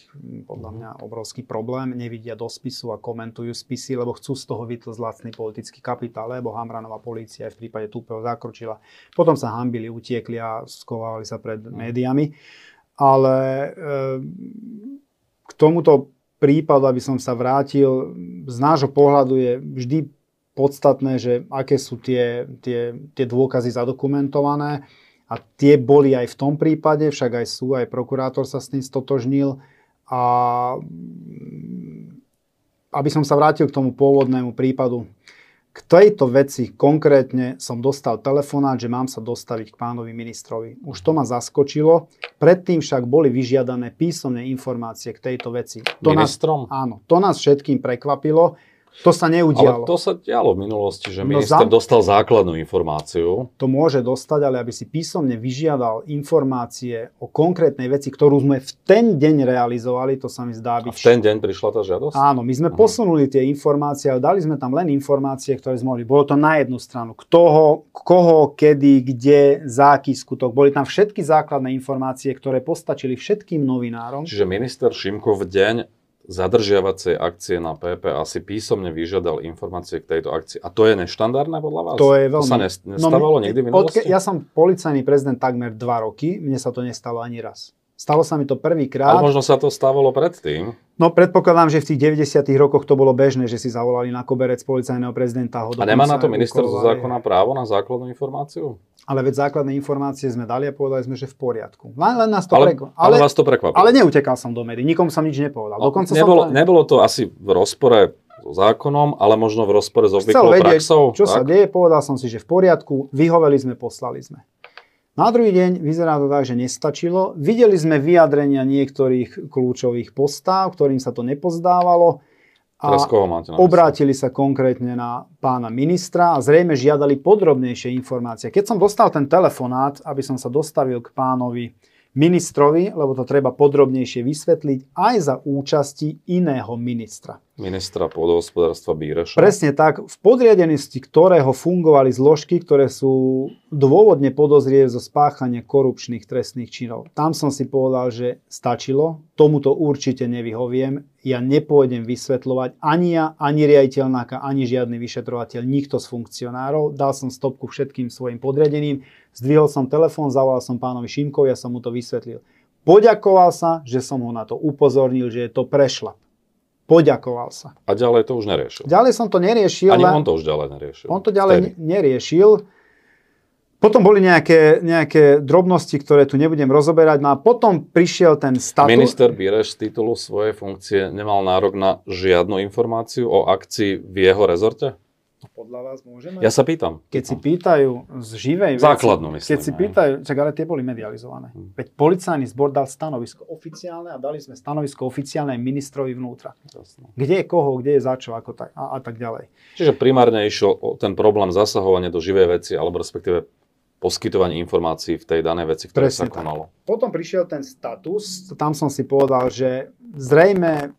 Speaker 2: podľa mňa obrovský problém, nevidia do spisu a komentujú spisy, lebo chcú z toho vytlať lacný politický kapitál, lebo Hamranová polícia aj v prípade Tupého zakročila. Potom sa hambili, utiekli a skovávali sa pred mhm. médiami. Ale e, k tomuto prípadu, aby som sa vrátil, z nášho pohľadu je vždy podstatné, že aké sú tie, tie, tie dôkazy zadokumentované. A tie boli aj v tom prípade, však aj sú, aj prokurátor sa s tým stotožnil. A aby som sa vrátil k tomu pôvodnému prípadu, k tejto veci konkrétne som dostal telefonát, že mám sa dostaviť k pánovi ministrovi. Už to ma zaskočilo. Predtým však boli vyžiadané písomné informácie k tejto veci.
Speaker 1: To Ministrom?
Speaker 2: Nás, áno, to nás všetkým prekvapilo. To sa neudialo.
Speaker 1: Ale to sa dialo v minulosti, že minister no, za... dostal základnú informáciu.
Speaker 2: To môže dostať, ale aby si písomne vyžiadal informácie o konkrétnej veci, ktorú sme v ten deň realizovali, to sa mi zdá byť...
Speaker 1: A v ten deň prišla tá žiadosť?
Speaker 2: Áno, my sme uh-huh. posunuli tie informácie, ale dali sme tam len informácie, ktoré sme mohli. Bolo to na jednu stranu. Kto ho, koho, kedy, kde, za aký skutok. Boli tam všetky základné informácie, ktoré postačili všetkým novinárom.
Speaker 1: Čiže minister Šimko v deň zadržiavacej akcie na PP asi písomne vyžiadal informácie k tejto akcii. A to je neštandardné podľa vás?
Speaker 2: To je veľmi...
Speaker 1: To sa nestávalo no, nikdy v minulosti?
Speaker 2: Odke, ja som policajný prezident takmer dva roky, mne sa to nestalo ani raz. Stalo sa mi to prvýkrát.
Speaker 1: Ale možno sa to stávalo predtým.
Speaker 2: No predpokladám, že v tých 90 rokoch to bolo bežné, že si zavolali na koberec policajného prezidenta.
Speaker 1: Ho a nemá na to minister zo zákona právo na základnú informáciu?
Speaker 2: Ale veď základné informácie sme dali a povedali sme, že v poriadku. Len, len nás to
Speaker 1: ale, prekvapilo. Ale, ale vás to prekvapilo.
Speaker 2: Ale neutekal som do médií, nikomu som nič nepovedal.
Speaker 1: Dokonca nebolo, som to... nebolo to asi v rozpore so zákonom, ale možno v rozpore so obvyklou praxou.
Speaker 2: Čo tak? sa deje, povedal som si, že v poriadku, vyhoveli sme, poslali sme. Na druhý deň vyzerá to tak, že nestačilo. Videli sme vyjadrenia niektorých kľúčových postáv, ktorým sa to nepozdávalo.
Speaker 1: A máte na
Speaker 2: obrátili sa konkrétne na pána ministra a zrejme žiadali podrobnejšie informácie. Keď som dostal ten telefonát, aby som sa dostavil k pánovi ministrovi, lebo to treba podrobnejšie vysvetliť, aj za účasti iného ministra
Speaker 1: ministra pôdohospodárstva Bíreša.
Speaker 2: Presne tak, v podriadenosti ktorého fungovali zložky, ktoré sú dôvodne podozrieť zo spáchania korupčných trestných činov. Tam som si povedal, že stačilo, tomuto určite nevyhoviem, ja nepôjdem vysvetľovať ani ja, ani riaditeľ NAKA, ani žiadny vyšetrovateľ, nikto z funkcionárov. Dal som stopku všetkým svojim podriadeným, zdvihol som telefón, zavolal som pánovi Šimkovi a som mu to vysvetlil. Poďakoval sa, že som ho na to upozornil, že je to prešlap poďakoval sa.
Speaker 1: A ďalej to už neriešil?
Speaker 2: Ďalej som to neriešil.
Speaker 1: Ani on to už ďalej neriešil?
Speaker 2: On to ďalej Vtedy. neriešil. Potom boli nejaké, nejaké drobnosti, ktoré tu nebudem rozoberať. No a potom prišiel ten status...
Speaker 1: Minister Bíreš z titulu svojej funkcie nemal nárok na žiadnu informáciu o akcii v jeho rezorte?
Speaker 2: Podľa vás môžeme?
Speaker 1: Ja sa pýtam.
Speaker 2: Keď si pýtajú z živej
Speaker 1: veci... Základnú myslím.
Speaker 2: Keď si pýtajú, čak ale tie boli medializované. Hmm. Veď policajný zbor dal stanovisko oficiálne a dali sme stanovisko oficiálne ministrovi vnútra. Jasne. Kde je koho, kde je za čo, ako tak, a, a tak ďalej.
Speaker 1: Čiže primárne išiel ten problém zasahovania do živej veci, alebo respektíve poskytovanie informácií v tej danej veci, ktoré Presne sa konalo. Tak.
Speaker 2: Potom prišiel ten status, tam som si povedal, že zrejme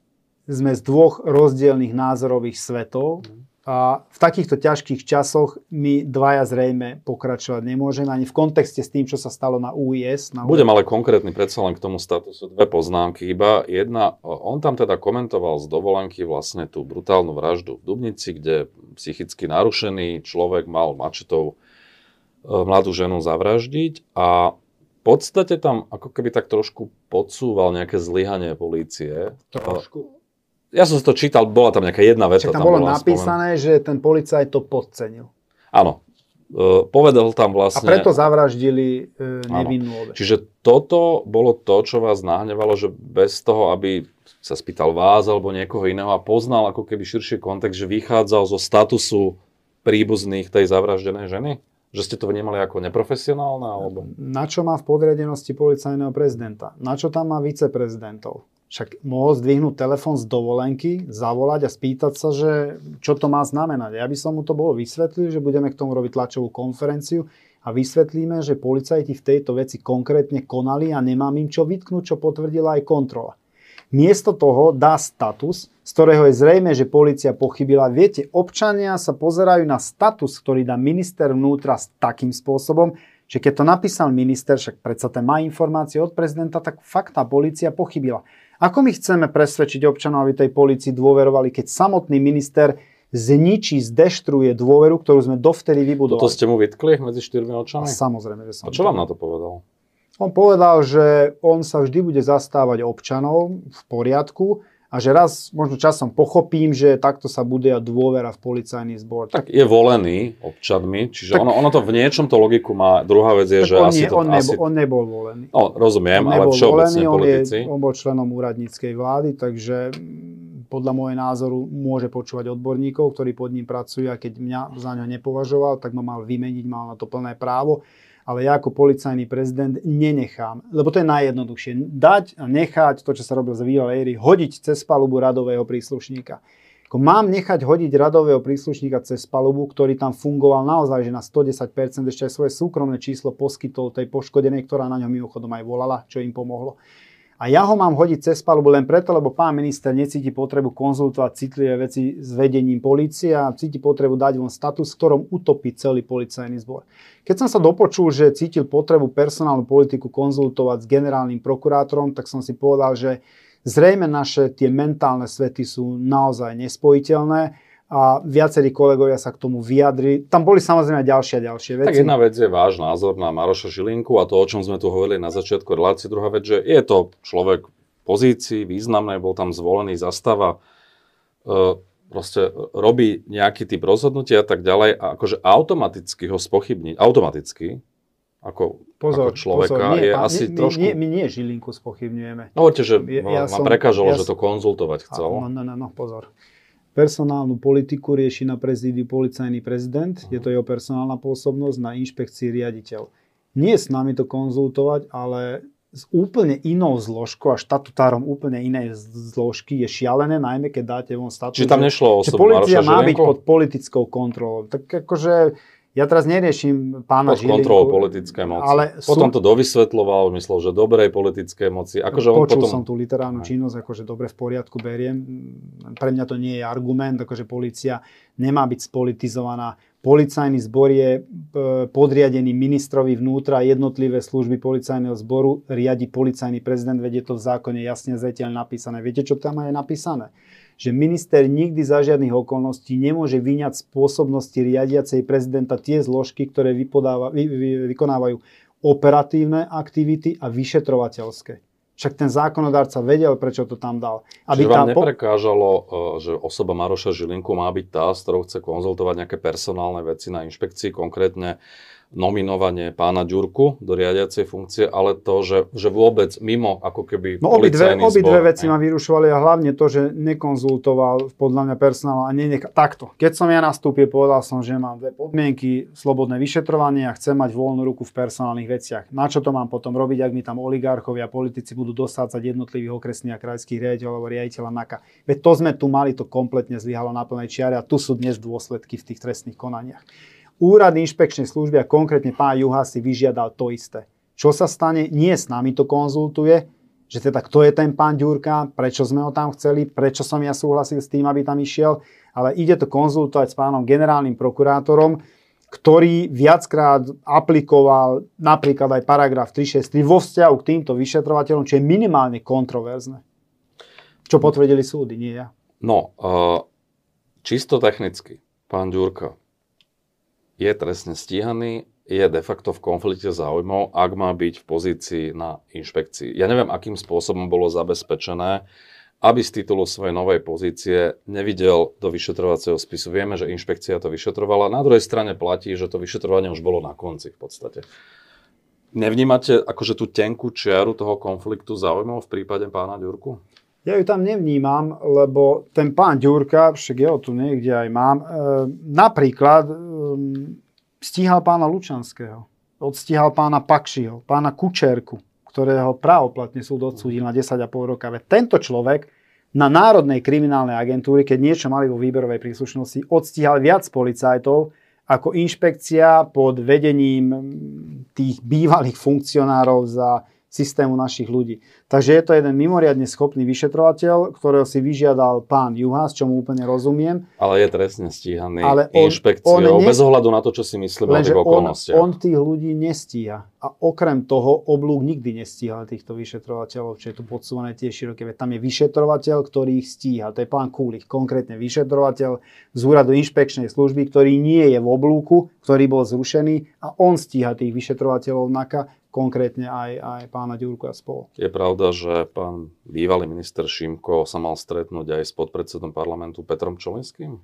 Speaker 2: sme z dvoch rozdielných názorových svetov. Hmm a v takýchto ťažkých časoch my dvaja zrejme pokračovať nemôžeme ani v kontexte s tým, čo sa stalo na UIS. Na
Speaker 1: Budem ale konkrétny predsa len k tomu statusu dve poznámky. Iba jedna, on tam teda komentoval z dovolenky vlastne tú brutálnu vraždu v Dubnici, kde psychicky narušený človek mal mačetou e, mladú ženu zavraždiť a v podstate tam ako keby tak trošku podsúval nejaké zlyhanie polície.
Speaker 2: Trošku?
Speaker 1: Ja som si to čítal, bola tam nejaká jedna veta.
Speaker 2: tam, tam bolo napísané, spomen... že ten policajt to podcenil.
Speaker 1: Áno. E, povedal tam vlastne...
Speaker 2: A preto zavraždili e, nevinnú obeď.
Speaker 1: Čiže toto bolo to, čo vás nahnevalo, že bez toho, aby sa spýtal vás alebo niekoho iného a poznal ako keby širší kontext, že vychádzal zo statusu príbuzných tej zavraždenej ženy? Že ste to vnímali ako neprofesionálne? Alebo...
Speaker 2: Na čo má v podriadenosti policajného prezidenta? Na čo tam má viceprezidentov? Však mohol zdvihnúť telefón z dovolenky, zavolať a spýtať sa, že čo to má znamenať. Ja by som mu to bolo vysvetlil, že budeme k tomu robiť tlačovú konferenciu a vysvetlíme, že policajti v tejto veci konkrétne konali a nemám im čo vytknúť, čo potvrdila aj kontrola. Miesto toho dá status, z ktorého je zrejme, že policia pochybila. Viete, občania sa pozerajú na status, ktorý dá minister vnútra s takým spôsobom, že keď to napísal minister, však predsa ten má informácie od prezidenta, tak fakt tá policia pochybila. Ako my chceme presvedčiť občanov, aby tej policii dôverovali, keď samotný minister zničí, zdeštruje dôveru, ktorú sme dovtedy vybudovali.
Speaker 1: Toto ste mu vytkli medzi štyrmi očami?
Speaker 2: A samozrejme, že som.
Speaker 1: A čo vám na to povedal?
Speaker 2: On povedal, že on sa vždy bude zastávať občanov v poriadku, a že raz možno časom pochopím, že takto sa bude dôvera v policajný zbor.
Speaker 1: Tak je volený občanmi, čiže tak, ono, ono to v niečom to logiku má. Druhá vec je, že
Speaker 2: on
Speaker 1: asi
Speaker 2: nie,
Speaker 1: to...
Speaker 2: On,
Speaker 1: asi...
Speaker 2: nebol, on nebol volený.
Speaker 1: No, rozumiem, on ale všeobecne volený, politici.
Speaker 2: On, je, on bol členom úradníckej vlády, takže mm, podľa môjho názoru môže počúvať odborníkov, ktorí pod ním pracujú a keď mňa za ňo nepovažoval, tak ma mal vymeniť, mal na to plné právo ale ja ako policajný prezident nenechám, lebo to je najjednoduchšie. Dať a nechať to, čo sa robilo za bývalej éry, hodiť cez palubu radového príslušníka. Mám nechať hodiť radového príslušníka cez palubu, ktorý tam fungoval naozaj, že na 110% ešte aj svoje súkromné číslo poskytol tej poškodenej, ktorá na ňom mimochodom aj volala, čo im pomohlo. A ja ho mám hodiť cez palubu len preto, lebo pán minister necíti potrebu konzultovať citlivé veci s vedením policie a cíti potrebu dať von status, v ktorom utopí celý policajný zbor. Keď som sa dopočul, že cítil potrebu personálnu politiku konzultovať s generálnym prokurátorom, tak som si povedal, že zrejme naše tie mentálne svety sú naozaj nespojiteľné a viacerí kolegovia sa k tomu vyjadri. Tam boli samozrejme ďalšie a ďalšie veci.
Speaker 1: Tak jedna vec je váš názor na Maroša Žilinku a to, o čom sme tu hovorili na začiatku relácie. Druhá vec, že je to človek v pozícii, významnej, bol tam zvolený, zastáva, e, proste robí nejaký typ rozhodnutia a tak ďalej a akože automaticky ho spochybniť, automaticky, ako, pozor, ako človeka,
Speaker 2: pozor, nie,
Speaker 1: je pán, asi
Speaker 2: my,
Speaker 1: trošku...
Speaker 2: My, my nie Žilinku spochybňujeme.
Speaker 1: No, hovorte, že ja, ja vám som, prekážalo, ja že to konzultovať chcel.
Speaker 2: No, no, no, no, pozor. Personálnu politiku rieši na prezídiu policajný prezident, je to jeho personálna pôsobnosť, na inšpekcii riaditeľ. Nie s nami to konzultovať, ale s úplne inou zložkou a štatutárom úplne inej zložky je šialené, najmä keď dáte von status.
Speaker 1: Či tam nešlo o
Speaker 2: že policia má byť pod politickou kontrolou. Tak akože ja teraz neriešim pána
Speaker 1: Pod kontrolou politickej moci. Ale potom sú... to dovysvetloval, myslel, že dobrej politickej moci. Akože
Speaker 2: Počul
Speaker 1: potom...
Speaker 2: som tú literárnu činnosť, akože dobre v poriadku beriem. Pre mňa to nie je argument, akože policia nemá byť spolitizovaná. Policajný zbor je e, podriadený ministrovi vnútra, jednotlivé služby policajného zboru riadi policajný prezident, vedie to v zákone jasne zreteľ napísané. Viete, čo tam je napísané? Že minister nikdy za žiadnych okolností nemôže vyňať z pôsobnosti riadiacej prezidenta tie zložky, ktoré vypodáva, vy, vy, vykonávajú operatívne aktivity a vyšetrovateľské. Však ten zákonodárca vedel, prečo to tam dal.
Speaker 1: Aby Čiže vám neprekážalo, e, že osoba Maroša Žilinku má byť tá, s ktorou chce konzultovať nejaké personálne veci na inšpekcii, konkrétne nominovanie pána Ďurku do riadiacej funkcie, ale to, že, že vôbec mimo ako keby
Speaker 2: No obidve, obidve veci ma vyrušovali a hlavne to, že nekonzultoval podľa mňa personál a nenech... Takto. Keď som ja nastúpil, povedal som, že mám dve podmienky, slobodné vyšetrovanie a chcem mať voľnú ruku v personálnych veciach. Na čo to mám potom robiť, ak mi tam oligarchovia a politici budú dosádzať jednotlivých okresných a krajských riaditeľov alebo riaditeľa NAKA. Veď to sme tu mali, to kompletne zlyhalo na plnej čiare a tu sú dnes dôsledky v tých trestných konaniach. Úrad inšpekčnej služby a konkrétne pán Juha si vyžiadal to isté. Čo sa stane? Nie s nami to konzultuje, že teda kto je ten pán Ďurka, prečo sme ho tam chceli, prečo som ja súhlasil s tým, aby tam išiel, ale ide to konzultovať s pánom generálnym prokurátorom, ktorý viackrát aplikoval napríklad aj paragraf 363 vo vzťahu k týmto vyšetrovateľom, čo je minimálne kontroverzne. Čo potvrdili súdy, nie ja.
Speaker 1: No, uh, čisto technicky, pán Ďurka, je trestne stíhaný, je de facto v konflikte záujmov, ak má byť v pozícii na inšpekcii. Ja neviem, akým spôsobom bolo zabezpečené, aby z titulu svojej novej pozície nevidel do vyšetrovacieho spisu. Vieme, že inšpekcia to vyšetrovala. Na druhej strane platí, že to vyšetrovanie už bolo na konci v podstate. Nevnímate akože tú tenkú čiaru toho konfliktu záujmov v prípade pána Ďurku?
Speaker 2: Ja ju tam nevnímam, lebo ten pán Ďurka, však ja tu niekde aj mám, e, napríklad um, stíhal pána Lučanského, odstíhal pána Pakšiho, pána Kučerku, ktorého právoplatne súd odsúdil na 10,5 roka. Veď tento človek na Národnej kriminálnej agentúry, keď niečo mali vo výberovej príslušnosti, odstíhal viac policajtov ako inšpekcia pod vedením tých bývalých funkcionárov za systému našich ľudí. Takže je to jeden mimoriadne schopný vyšetrovateľ, ktorého si vyžiadal pán Juhás, čo mu úplne rozumiem.
Speaker 1: Ale je trestne stíhaný ale on, inšpekciou, on ne... bez ohľadu na to, čo si myslíme o tých okolnostiach.
Speaker 2: On, on tých ľudí nestíha. A okrem toho oblúk nikdy nestíha týchto vyšetrovateľov, čo je tu podsúvané tiež široké. Tam je vyšetrovateľ, ktorý ich stíha. To je pán Kúlich, konkrétne vyšetrovateľ z úradu inšpekčnej služby, ktorý nie je v oblúku, ktorý bol zrušený a on stíha tých vyšetrovateľov NAKA konkrétne aj, aj pána Ďurku a spolu.
Speaker 1: Je pravda, že pán bývalý minister Šimko sa mal stretnúť aj s podpredsedom parlamentu Petrom Čolinským?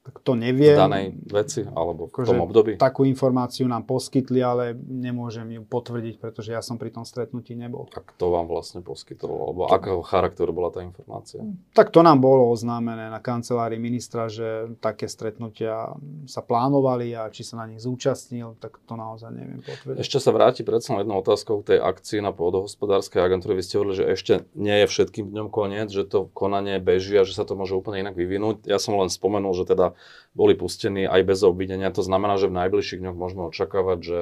Speaker 2: Tak to neviem.
Speaker 1: V danej veci alebo v
Speaker 2: Akože
Speaker 1: tom období?
Speaker 2: Takú informáciu nám poskytli, ale nemôžem ju potvrdiť, pretože ja som pri tom stretnutí nebol.
Speaker 1: A kto vám vlastne poskytol? Alebo akého charakteru bola tá informácia?
Speaker 2: Tak to nám bolo oznámené na kancelárii ministra, že také stretnutia sa plánovali a či sa na nich zúčastnil, tak to naozaj neviem potvrdiť.
Speaker 1: Ešte sa vráti predsa jednou otázkou k tej akcii na pôdohospodárskej agentúre. Vy ste hovorili, že ešte nie je všetkým dňom koniec, že to konanie beží a že sa to môže úplne inak vyvinúť. Ja som len spomenul, že teda boli pustení aj bez obvinenia. To znamená, že v najbližších dňoch môžeme očakávať, že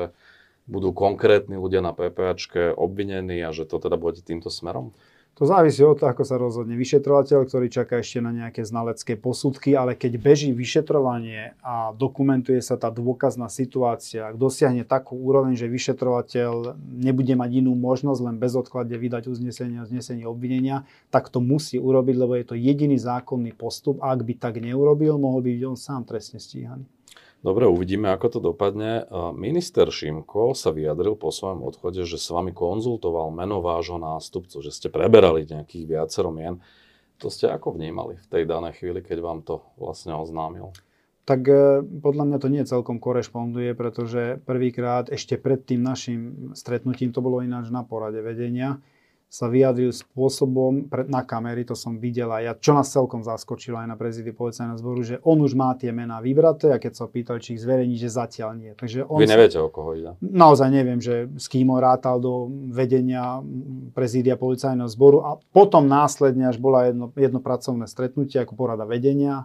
Speaker 1: budú konkrétni ľudia na PPAčke obvinení a že to teda bude týmto smerom?
Speaker 2: To závisí od toho, ako sa rozhodne vyšetrovateľ, ktorý čaká ešte na nejaké znalecké posudky, ale keď beží vyšetrovanie a dokumentuje sa tá dôkazná situácia, ak dosiahne takú úroveň, že vyšetrovateľ nebude mať inú možnosť len bezodkladne vydať uznesenie o znesení obvinenia, tak to musí urobiť, lebo je to jediný zákonný postup a ak by tak neurobil, mohol by byť on sám trestne stíhaný.
Speaker 1: Dobre, uvidíme, ako to dopadne. Minister Šimko sa vyjadril po svojom odchode, že s vami konzultoval meno vášho nástupcu, že ste preberali nejakých viacero mien. To ste ako vnímali v tej danej chvíli, keď vám to vlastne oznámil?
Speaker 2: Tak e, podľa mňa to nie celkom korešponduje, pretože prvýkrát ešte pred tým našim stretnutím, to bolo ináč na porade vedenia, sa vyjadril spôsobom na kamery, to som videl aj ja, čo nás celkom zaskočilo aj na prezidii policajného zboru, že on už má tie mená vybraté a keď sa pýtal, či ich zverejní, že zatiaľ nie. Takže on
Speaker 1: Vy neviete, o koho ide?
Speaker 2: Naozaj neviem, že s kým on rátal do vedenia prezídia policajného zboru a potom následne až bola jedno, jedno pracovné stretnutie ako porada vedenia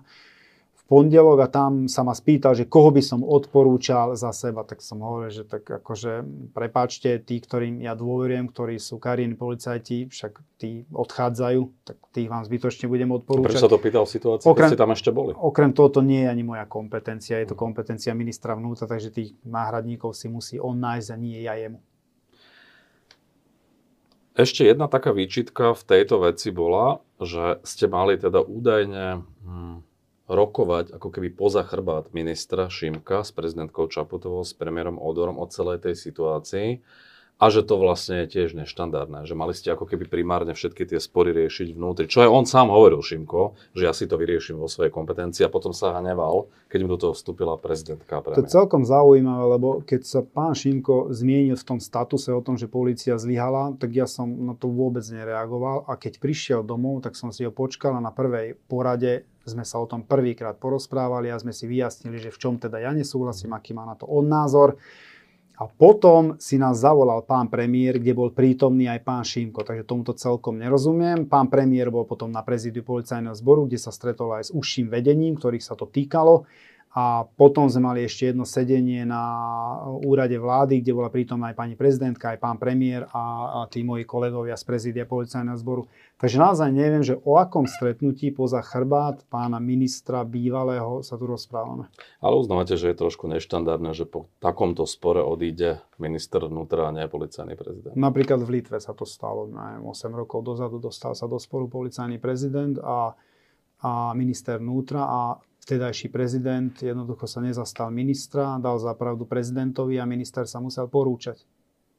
Speaker 2: pondelok a tam sa ma spýtal, že koho by som odporúčal za seba, tak som hovoril, že tak akože prepáčte, tí, ktorým ja dôverujem, ktorí sú kariérni policajti, však tí odchádzajú, tak tých vám zbytočne budem odporúčať.
Speaker 1: Prečo sa to pýtal v situácii, okrem, keď ste tam ešte boli?
Speaker 2: Okrem toho to nie je ani moja kompetencia, je to kompetencia ministra vnútra, takže tých náhradníkov si musí on nájsť a nie ja jemu.
Speaker 1: Ešte jedna taká výčitka v tejto veci bola, že ste mali teda údajne hm, rokovať ako keby poza chrbát ministra Šimka s prezidentkou Čaputovou, s premiérom Odorom o celej tej situácii a že to vlastne je tiež neštandardné, že mali ste ako keby primárne všetky tie spory riešiť vnútri. Čo aj on sám hovoril, Šimko, že ja si to vyrieším vo svojej kompetencii a potom sa hneval, keď mu do toho vstúpila prezidentka.
Speaker 2: Premiér. To je celkom zaujímavé, lebo keď sa pán Šimko zmienil v tom statuse o tom, že policia zlyhala, tak ja som na to vôbec nereagoval a keď prišiel domov, tak som si ho počkal a na prvej porade sme sa o tom prvýkrát porozprávali a sme si vyjasnili, že v čom teda ja nesúhlasím, aký má na to on názor. A potom si nás zavolal pán premiér, kde bol prítomný aj pán Šímko, takže tomuto celkom nerozumiem. Pán premiér bol potom na prezidiu policajného zboru, kde sa stretol aj s užším vedením, ktorých sa to týkalo. A potom sme mali ešte jedno sedenie na úrade vlády, kde bola prítomná aj pani prezidentka, aj pán premiér a, a tí moji kolegovia z prezídia policajného zboru. Takže naozaj neviem, že o akom stretnutí poza chrbát pána ministra bývalého sa tu rozprávame.
Speaker 1: Ale uznávate, že je trošku neštandardné, že po takomto spore odíde minister vnútra a nie policajný prezident.
Speaker 2: Napríklad v Litve sa to stalo, neviem, 8 rokov dozadu dostal sa do sporu policajný prezident a, a minister vnútra a vtedajší prezident jednoducho sa nezastal ministra, dal zapravdu prezidentovi a minister sa musel porúčať.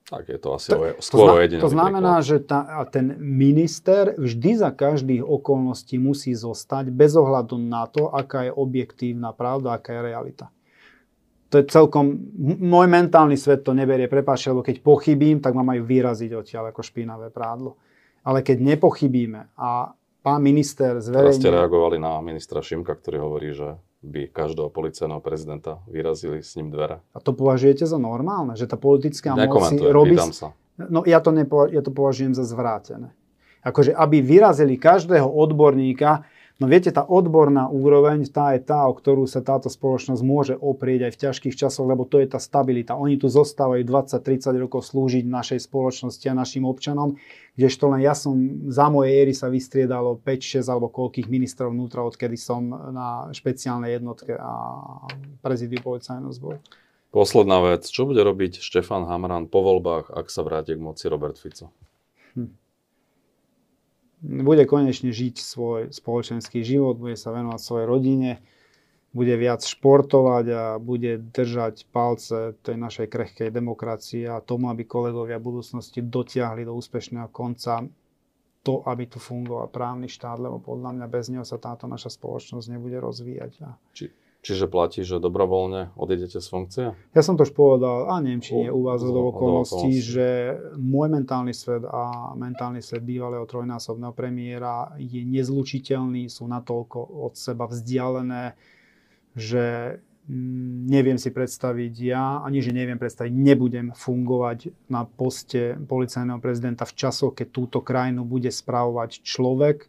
Speaker 1: Tak je to asi to, skôr
Speaker 2: to, to znamená, príklad. že tá, ten minister vždy za každých okolností musí zostať bez ohľadu na to, aká je objektívna pravda, aká je realita. To je celkom, môj mentálny svet to neberie, prepáčte, lebo keď pochybím, tak ma majú vyraziť odtiaľ ako špinavé prádlo. Ale keď nepochybíme a pán minister zverejnil...
Speaker 1: Teraz ste reagovali na ministra Šimka, ktorý hovorí, že by každého policajného prezidenta vyrazili s ním dvere.
Speaker 2: A to považujete za normálne? Že tá politická moc si robí...
Speaker 1: sa.
Speaker 2: No ja to, nepo... ja to považujem za zvrátené. Akože aby vyrazili každého odborníka, No viete, tá odborná úroveň, tá je tá, o ktorú sa táto spoločnosť môže oprieť aj v ťažkých časoch, lebo to je tá stabilita. Oni tu zostávajú 20-30 rokov slúžiť našej spoločnosti a našim občanom, kdežto len ja som za mojej éry sa vystriedalo 5, 6 alebo koľkých ministrov vnútra, odkedy som na špeciálnej jednotke a prezidiu policajného zboru.
Speaker 1: Posledná vec. Čo bude robiť Štefan Hamran po voľbách, ak sa vráti k moci Robert Fico? Hm
Speaker 2: bude konečne žiť svoj spoločenský život, bude sa venovať svojej rodine, bude viac športovať a bude držať palce tej našej krehkej demokracii a tomu, aby kolegovia v budúcnosti dotiahli do úspešného konca to, aby tu fungoval právny štát, lebo podľa mňa bez neho sa táto naša spoločnosť nebude rozvíjať. A...
Speaker 1: Či Čiže platí, že dobrovoľne odídete z funkcie?
Speaker 2: Ja som to už povedal, a neviem, či nie u vás do okolností,
Speaker 1: okolností,
Speaker 2: že môj mentálny svet a mentálny svet bývalého trojnásobného premiéra je nezlučiteľný, sú natoľko od seba vzdialené, že mm, neviem si predstaviť ja, ani že neviem predstaviť, nebudem fungovať na poste policajného prezidenta v časoch, keď túto krajinu bude správovať človek,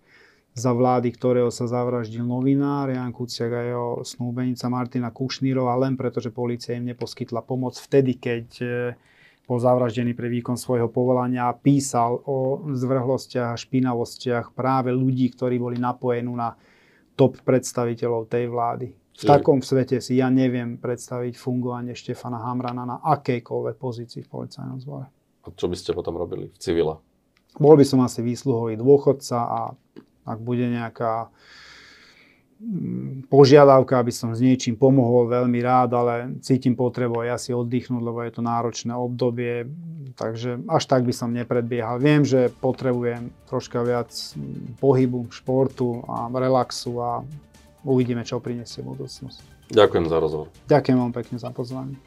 Speaker 2: za vlády, ktorého sa zavraždil novinár Jan Kuciak a jeho snúbenica Martina Kušnírova len preto, že policia im neposkytla pomoc vtedy, keď e, bol zavraždený pre výkon svojho povolania a písal o zvrhlostiach a špinavostiach práve ľudí, ktorí boli napojení na top predstaviteľov tej vlády. V takom svete si ja neviem predstaviť fungovanie Štefana Hamrana na akejkoľvek pozícii v policajnom zbore.
Speaker 1: A čo by ste potom robili v civile?
Speaker 2: Bol by som asi výsluhový dôchodca a ak bude nejaká mm, požiadavka, aby som s niečím pomohol, veľmi rád, ale cítim potrebu aj asi oddychnúť, lebo je to náročné obdobie, takže až tak by som nepredbiehal. Viem, že potrebujem troška viac mm, pohybu, športu a relaxu a uvidíme, čo prinesie budúcnosť.
Speaker 1: Ďakujem za rozhovor.
Speaker 2: Ďakujem vám pekne za pozvanie.